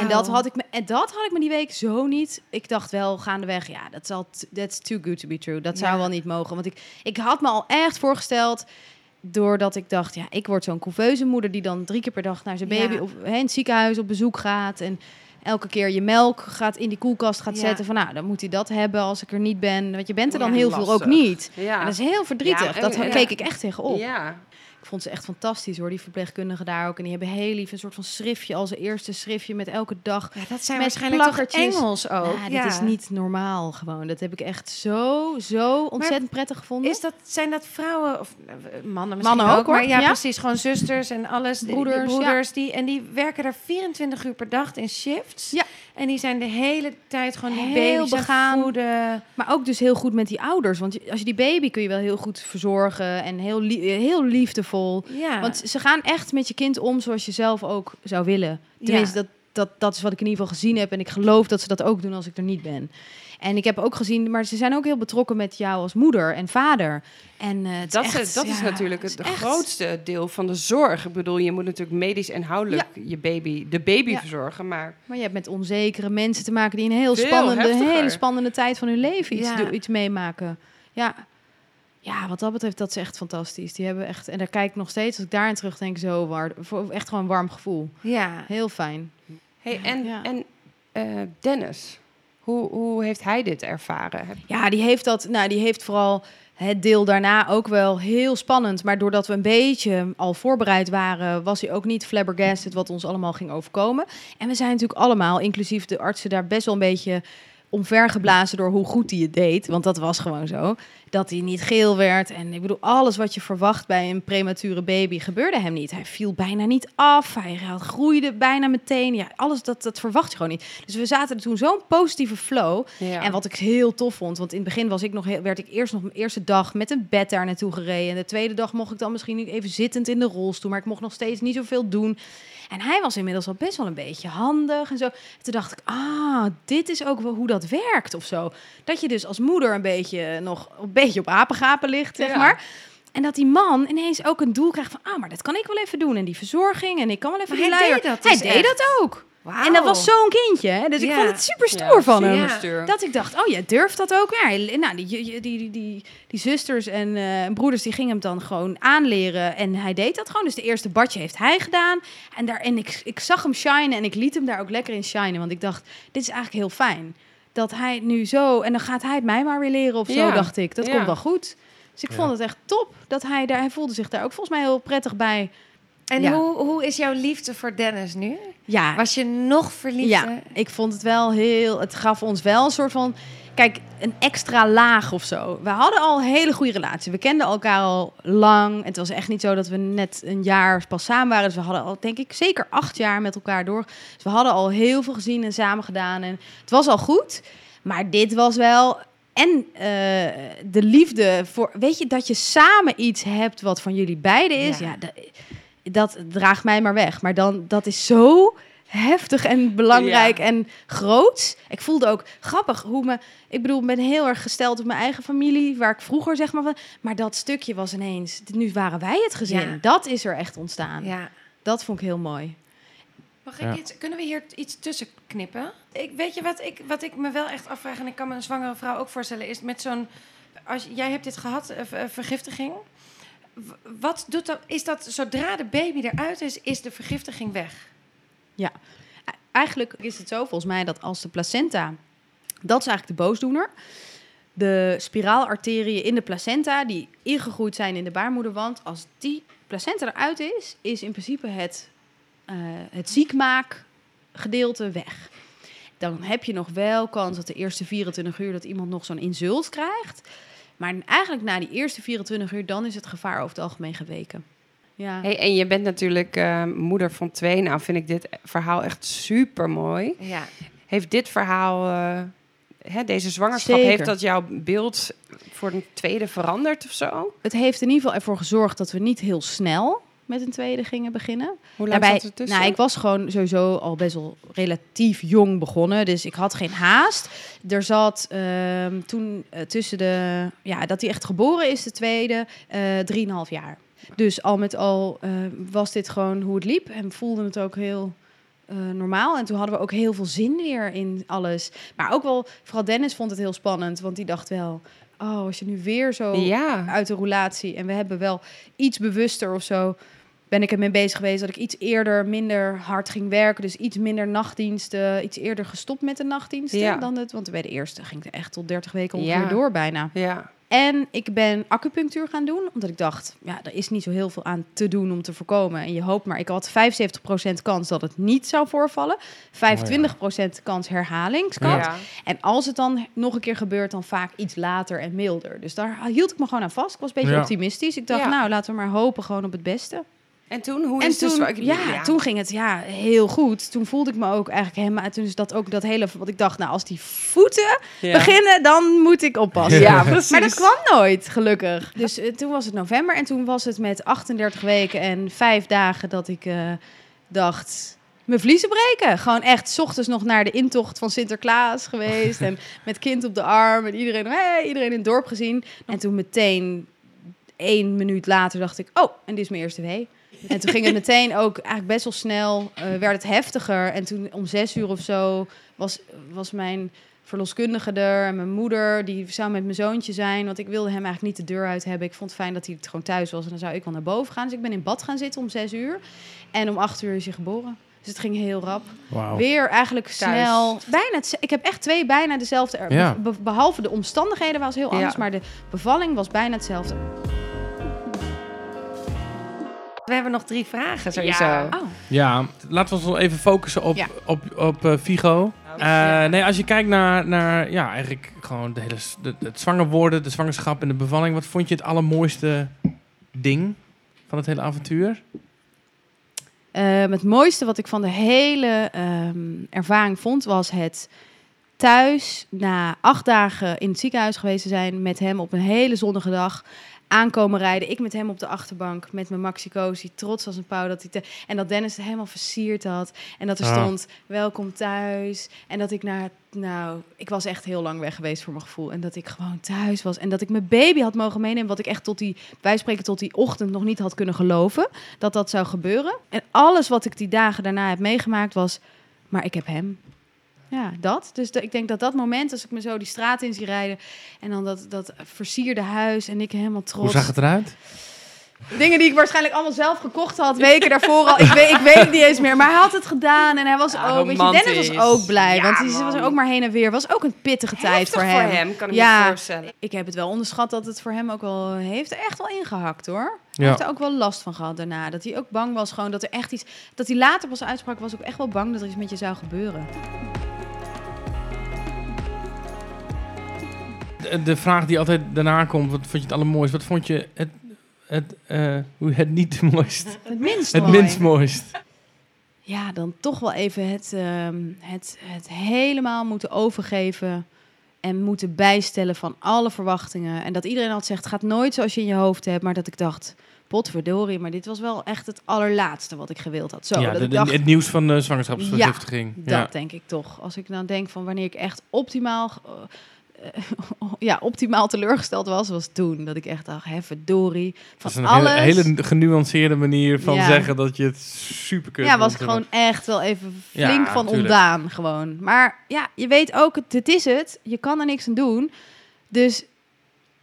En dat, had ik me, en dat had ik me die week zo niet. Ik dacht wel gaandeweg, ja, dat zal that's too good to be true. Dat zou wel niet mogen. Want ik, ik had me al echt voorgesteld, doordat ik dacht, ja, ik word zo'n couveuse moeder die dan drie keer per dag naar zijn Ja. baby of hè, in het ziekenhuis op bezoek gaat. En elke keer je melk gaat in die koelkast gaat Ja. zetten. Van nou, dan moet hij dat hebben als ik er niet ben. Want je bent er dan Ja, heel veel ook niet. Ja. En dat is heel verdrietig. En- dat keek ik echt tegenop. Ja. Ik vond ze echt fantastisch hoor, die verpleegkundigen daar ook. En die hebben heel lief een soort van schriftje als eerste schriftje met elke dag Ja, dat zijn waarschijnlijk toch. Engels ook. ja, dit is niet normaal gewoon. Dat heb ik echt zo, zo ontzettend prettig gevonden. Is dat, zijn dat vrouwen of eh, mannen misschien Mannen ook, ook, maar hoor. ja, Ja. precies, gewoon zusters en alles, die- die Broeders, broeders die en die werken daar 24 uur per dag in shifts. Ja. En die zijn de hele tijd gewoon die Heel begaan. voeden. Maar ook dus heel goed met die ouders. Want als je die baby kun je wel heel goed verzorgen. En heel, heel liefdevol. Ja. Want ze gaan echt met je kind om zoals je zelf ook zou willen. Tenminste, dat, dat, dat is wat ik in ieder geval gezien heb. En ik geloof dat ze dat ook doen als ik er niet ben. En ik heb ook gezien, maar ze zijn ook heel betrokken met jou als moeder en vader. En eh, het Dat, is, is, dat is natuurlijk het is grootste deel van de zorg. Ik bedoel, je moet natuurlijk medisch en inhoudelijk je baby, de baby Ja. verzorgen. Maar Maar je hebt met onzekere mensen te maken die een heel Veel spannende, heftiger. hele spannende tijd van hun leven iets, iets meemaken. Ja. Ja, wat dat betreft, dat is echt fantastisch. Die hebben echt, en daar kijk ik nog steeds, als ik daarin terugdenk, zo voor- echt gewoon een warm gevoel. ja. Heel fijn. hey, en, Ja. en eh, Dennis, hoe, hoe heeft hij dit ervaren? Ja, die heeft dat, nou, die heeft vooral het deel daarna ook wel heel spannend. Maar doordat we een beetje al voorbereid waren, was hij ook niet flabbergasted wat ons allemaal ging overkomen. En we zijn natuurlijk allemaal, inclusief de artsen, daar best wel een beetje omvergeblazen door hoe goed hij het deed. Want dat was gewoon zo. Dat hij niet geel werd. En ik bedoel, alles wat je verwacht bij een premature baby gebeurde hem niet. Hij viel bijna niet af. Hij groeide bijna meteen. Ja, alles dat, dat verwacht je gewoon niet. Dus we zaten er toen zo'n positieve flow. Ja. En wat ik heel tof vond, want in het begin was ik nog, heel- werd ik eerst nog mijn eerste dag met een bed daar naartoe gereden. En de tweede dag mocht ik dan misschien even zittend in de rolstoel, maar ik mocht nog steeds niet zoveel doen. En hij was inmiddels al best wel een beetje handig en zo. En toen dacht ik, ah, dit is ook wel hoe dat werkt of zo. Dat je dus als moeder een beetje nog een beetje op apengapen ligt, zeg Ja. maar. En dat die man ineens ook een doel krijgt van, ah, maar dat kan ik wel even doen. En die verzorging en ik kan wel even Maar die hij deed dat hij dus deed echt. dat ook. En dat was zo'n kindje, hè? dus ik vond het super stoer Ja, van hem. Ja. Dat ik dacht, oh, jij durft dat ook. Nou, die, die, die, die, die, die zusters en eh, broeders die gingen hem dan gewoon aanleren. En hij deed dat gewoon. Dus de eerste badje heeft hij gedaan. En, daar, en ik, ik zag hem shinen en ik liet hem daar ook lekker in shinen. Want ik dacht, dit is eigenlijk heel fijn. Dat hij nu zo... En dan gaat hij het mij maar weer leren of zo, Ja. dacht ik. Dat Ja. komt wel goed. Dus ik Ja. vond het echt top dat hij daar... Hij voelde zich daar ook volgens mij heel prettig bij. En Ja. hoe, hoe is jouw liefde voor Dennis nu? Ja, Was je nog verliefd? Ja, ik vond het wel heel. Het gaf ons wel een soort van. Kijk, een extra laag of zo. We hadden al een hele goede relatie. We kenden elkaar al lang. Het was echt niet zo dat we net een jaar pas samen waren. Dus we hadden al, denk ik, zeker acht jaar met elkaar door. Dus we hadden al heel veel gezien en samen gedaan. En het was al goed. Maar dit was wel. En eh, de liefde voor. Weet je, dat je samen iets hebt wat van jullie beiden is. Ja. Ja, dat, dat draagt mij maar weg. Maar dan, dat is zo heftig en belangrijk Ja. en groot. Ik voelde ook grappig hoe me... Ik bedoel, ik ben heel erg gesteld op mijn eigen familie, waar ik vroeger zeg maar van... Maar dat stukje was ineens... Nu waren wij het gezin. Ja. Dat is er echt ontstaan. Ja. Dat vond ik heel mooi. Mag Ja. ik iets, kunnen we hier iets tussen knippen? Ik, weet je wat ik, wat ik me wel echt afvraag, en ik kan me een zwangere vrouw ook voorstellen, is met zo'n. Als jij hebt dit gehad, eh, ver- vergiftiging. Wat doet dat? Is dat zodra de baby eruit is, is de vergiftiging weg? E- Eigenlijk is het zo volgens mij dat als de placenta... Dat is eigenlijk de boosdoener. De spiraalarteriën in de placenta, die ingegroeid zijn in de baarmoederwand... als die placenta eruit is, is in principe het, eh het ziekmaakgedeelte weg. Dan heb je nog wel kans dat de eerste 24 uur... dat iemand nog zo'n insult krijgt. Maar eigenlijk na die eerste 24 uur... dan is het gevaar over het algemeen geweken. Ja. Hey, en je bent natuurlijk eh, moeder van twee. Nou vind ik dit verhaal echt super mooi. Ja. Heeft dit verhaal, eh, hè, deze zwangerschap, Zeker. heeft dat jouw beeld voor een tweede veranderd of zo? Het heeft in ieder geval ervoor gezorgd dat we niet heel snel met een tweede gingen beginnen. Hoe lang Daarbij, zat er tussen? nou, ik was gewoon sowieso al best wel relatief jong begonnen, dus ik had geen haast. Er zat ehm, toen eh, tussen de, ja, dat hij echt geboren is, de tweede, eh drieënhalf jaar. Dus al met al eh, was dit gewoon hoe het liep en voelde het ook heel eh, normaal. En toen hadden we ook heel veel zin weer in alles. Maar ook wel, vooral Dennis vond het heel spannend, want die dacht wel, oh, als je nu weer zo ja. uit de roulatie. En we hebben wel iets bewuster of zo. Ben ik ermee bezig geweest dat ik iets eerder minder hard ging werken. Dus iets minder nachtdiensten. Iets eerder gestopt met de nachtdiensten Ja. dan het. Want bij de eerste ging ik er echt tot 30 weken ongeveer Ja. door bijna. Ja. En ik ben acupunctuur gaan doen. Omdat ik dacht, ja, er is niet zo heel veel aan te doen om te voorkomen. En je hoopt maar, ik had 75% kans dat het niet zou voorvallen. 25% kans herhalingskans. Ja. En als het dan nog een keer gebeurt, dan vaak iets later en milder. Dus daar hield ik me gewoon aan vast. Ik was een beetje Ja. optimistisch. Ik dacht, Ja. nou, laten we maar hopen gewoon op het beste. En toen, hoe en is toen, dus... ja, toen ging het ja, heel goed. Toen voelde ik me ook eigenlijk helemaal... Toen is dat ook dat hele... Wat ik dacht, nou, als die voeten Ja. beginnen, dan moet ik oppassen. Ja, precies. Maar dat kwam nooit, gelukkig. Dus eh, toen was het november en toen was het met 38 weken en vijf dagen dat ik eh, dacht... Mijn vliezen breken. Gewoon echt, 's ochtends nog naar de intocht van Sinterklaas geweest. en met kind op de arm. En iedereen, hey, iedereen in het dorp gezien. En toen meteen, één minuut later, dacht ik... Oh, en dit is mijn eerste wee. En toen ging het meteen ook eigenlijk best wel snel, eh, werd het heftiger. En toen om zes uur of zo was, was mijn verloskundige er en mijn moeder, die zou met mijn zoontje zijn. Want ik wilde hem eigenlijk niet de deur uit hebben. Ik vond het fijn dat hij het gewoon thuis was en dan zou ik wel naar boven gaan. Dus ik ben in bad gaan zitten om zes uur. En om acht uur is hij geboren. Dus het ging heel rap. Wauw. Weer eigenlijk Thuis. snel. Bijna het, ik heb echt twee bijna dezelfde. er- Ja. be- behalve de omstandigheden was heel anders. Ja. Maar de bevalling was bijna hetzelfde. We hebben nog drie vragen sowieso. Ja. Oh. Ja, laten we ons even focussen op, Ja. op, op eh, Vigo. Oh, Eh. Nee, als je kijkt naar, naar ja, eigenlijk gewoon de hele, de, het zwanger worden, de zwangerschap en de bevalling. Wat vond je het allermooiste ding van het hele avontuur? Ehm, het mooiste wat ik van de hele ehm, ervaring vond, was het thuis na acht dagen in het ziekenhuis geweest te zijn met hem op een hele zonnige dag. Aankomen rijden, ik met hem op de achterbank met mijn Maxi Cosi, trots als een pauw. Dat hij te, en dat Dennis het helemaal versierd had. En dat er Ah. stond, welkom thuis. En dat ik naar, nou, ik was echt heel lang weg geweest voor mijn gevoel. En dat ik gewoon thuis was. En dat ik mijn baby had mogen meenemen, wat ik echt tot die, wij spreken tot die ochtend nog niet had kunnen geloven. Dat dat zou gebeuren. En alles wat ik die dagen daarna heb meegemaakt was, maar ik heb hem. Ja, dat. Dus de- ik denk dat dat moment, als ik me zo die straat in zie rijden... en dan dat, dat versierde huis en ik helemaal trots... Hoe zag het eruit? Dingen die ik waarschijnlijk allemaal zelf gekocht had, weken daarvoor al. Ik weet, ik weet het niet eens meer. Maar hij had het gedaan en hij was Ja, ook... Weet je, Dennis was ook blij, Ja, want hij was man. ook maar heen en weer. was ook een pittige tijd Heftig voor hem. kan ik Ja. me voorstellen. Ik heb het wel onderschat dat het voor hem ook wel... heeft er echt wel ingehakt, hoor. Hij Ja. heeft er ook wel last van gehad daarna. Dat hij ook bang was gewoon dat er echt iets... Dat hij later pas uitsprak, was ook echt wel bang dat er iets met je zou gebeuren. De, vraag die altijd daarna komt, wat vond je het allermooist? Wat vond je het, het, hoe het niet mooist? Het minst Het mooi. minst mooist? Ja, dan toch wel even het, ehm, het, het helemaal moeten overgeven En moeten bijstellen van alle verwachtingen. En dat iedereen altijd zegt, gaat nooit zoals je in je hoofd hebt. Maar dat ik dacht, potverdorie, maar dit was wel echt het allerlaatste wat ik gewild had. Zo, ja, dat de- ik de- dacht, het nieuws van de zwangerschapsvergiftiging. dat Ja, denk ik toch. Als ik dan denk van wanneer ik echt optimaal, eh, ja, optimaal teleurgesteld was, was toen. Dat ik echt dacht, hè, verdorie. Dat Van is een alles. hele, hele genuanceerde manier van Ja. zeggen dat je het super kut ja, was ik gewoon echt wel even Ja, flink van tuurlijk. ontdaan gewoon. Maar ja, je weet ook, het, het is het. Je kan er niks aan doen. Dus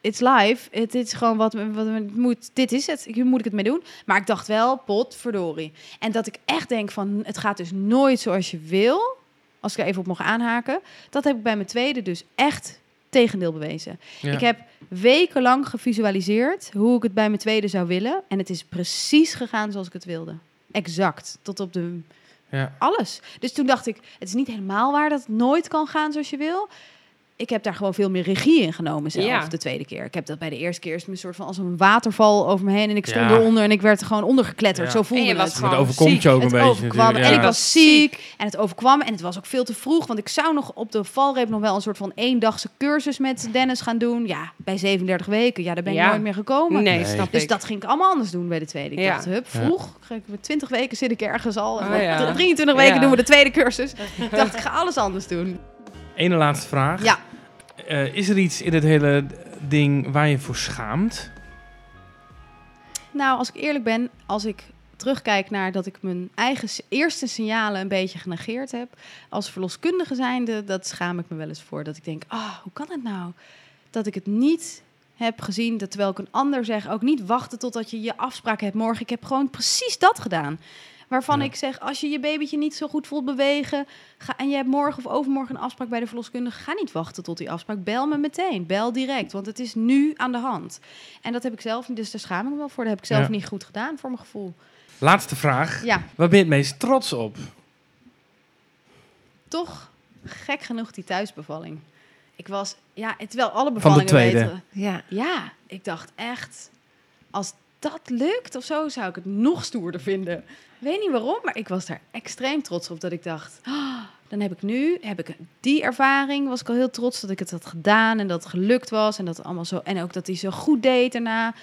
it's live. Het is gewoon wat, wat moet. Dit is het. Hier moet ik het mee doen. Maar ik dacht wel, potverdorie. En dat ik echt denk van, het gaat dus nooit zoals je wil. Als ik er even op mag aanhaken. Dat heb ik bij mijn tweede dus echt tegendeel bewezen. Ja. Ik heb wekenlang gevisualiseerd hoe ik het bij mijn tweede zou willen. En het is precies gegaan zoals ik het wilde. Exact. Tot op de Ja. alles. Dus toen dacht ik, het is niet helemaal waar dat het nooit kan gaan zoals je wil. Ik heb daar gewoon veel meer regie in genomen zelf Ja. de tweede keer. Ik heb dat bij de eerste keer is me soort van als een waterval over me heen en ik stond Ja. eronder en ik werd er gewoon ondergekletterd. Ja. Zo voelde En je het. gewoon overkomt ziek. je ook een Het beetje en ik was ziek en het overkwam en het was ook veel te vroeg, want ik zou nog op de valreep nog wel een soort van eendagse cursus met Dennis gaan doen. Ja, bij 37 weken, ja, daar ben ik nooit meer gekomen. Nee, Nee. snap Dus ik. dat ging ik allemaal anders doen bij de tweede. Ik Ja. dacht, hup, vroeg. Met 20 weken zit ik ergens al. Oh, En ja. 23 weken Ja. doen we de tweede cursus. ik dacht, ik ga alles anders doen. Ene laatste vraag. Ja. Eh, is er iets in dit hele ding waar je voor schaamt? Nou, als ik eerlijk ben, als ik terugkijk naar dat ik mijn eigen eerste signalen een beetje genegeerd heb. Als verloskundige zijnde, dat schaam ik me wel eens voor. Dat ik denk, ah, hoe kan het nou? Dat ik het niet heb gezien, dat terwijl ik een ander zeg, ook niet wachten totdat je je afspraak hebt morgen. Ik heb gewoon precies dat gedaan. Waarvan Ja. ik zeg, als je je babytje niet zo goed voelt bewegen... Ga, en je hebt morgen of overmorgen een afspraak bij de verloskundige... ga niet wachten tot die afspraak. Bel me meteen. Bel direct, want het is nu aan de hand. En dat heb ik zelf niet, dus daar schaam ik me wel voor. Dat heb ik zelf Ja. niet goed gedaan, voor mijn gevoel. Laatste vraag. Ja, Waar ben je het meest trots op? toch gek genoeg die thuisbevalling. Ik was, ja, terwijl alle bevallingen tweede. weten... Ja. Ja, ik dacht echt, als dat lukt of zo, zou ik het nog stoerder vinden. Ik weet niet waarom, maar ik was daar extreem trots op dat ik dacht, "Ah, dan heb ik nu, heb ik die ervaring, was ik al heel trots dat ik het had gedaan en dat het gelukt was en dat allemaal zo en ook dat hij zo goed deed daarna.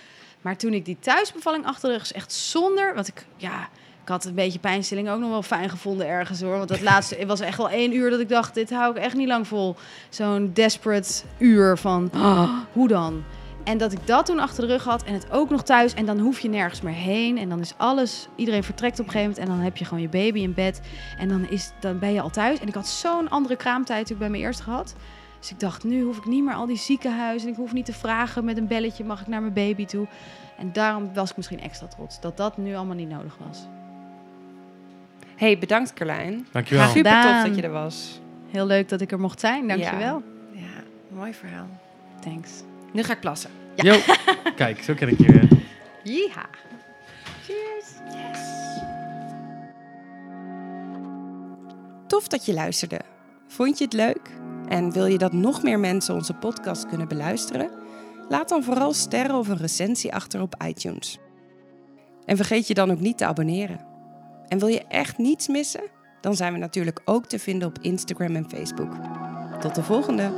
Maar toen ik die thuisbevalling achter de rug is echt zonder, want ik, ja, ik had een beetje pijnstilling ook nog wel fijn gevonden ergens hoor. Want dat laatste, het was echt wel één uur dat ik dacht, dit hou ik echt niet lang vol. Zo'n desperate uur van, "Ah, hoe dan? En dat ik dat toen achter de rug had en het ook nog thuis. En dan hoef je nergens meer heen. En dan is alles, iedereen vertrekt op een gegeven moment. En dan heb je gewoon je baby in bed. En dan, is, dan ben je al thuis. En ik had zo'n andere kraamtijd natuurlijk bij mijn eerste gehad. Dus ik dacht, nu hoef ik niet meer al die ziekenhuizen. En ik hoef niet te vragen met een belletje, mag ik naar mijn baby toe? En daarom was ik misschien extra trots. Dat dat nu allemaal niet nodig was. Hey, bedankt Carlijn. Dankjewel. Super tof dat je er was. Heel leuk dat ik er mocht zijn. Dankjewel. Ja, mooi verhaal. Thanks. Nu ga ik plassen. Yo. Kijk, zo ken ik je weer. Yeeha. Tof dat je luisterde. Vond je het leuk? En wil je dat nog meer mensen onze podcast kunnen beluisteren? Laat dan vooral sterren of een recensie achter op iTunes. En vergeet je dan ook niet te abonneren. En wil je echt niets missen? Dan zijn we natuurlijk ook te vinden op Instagram en Facebook. Tot de volgende!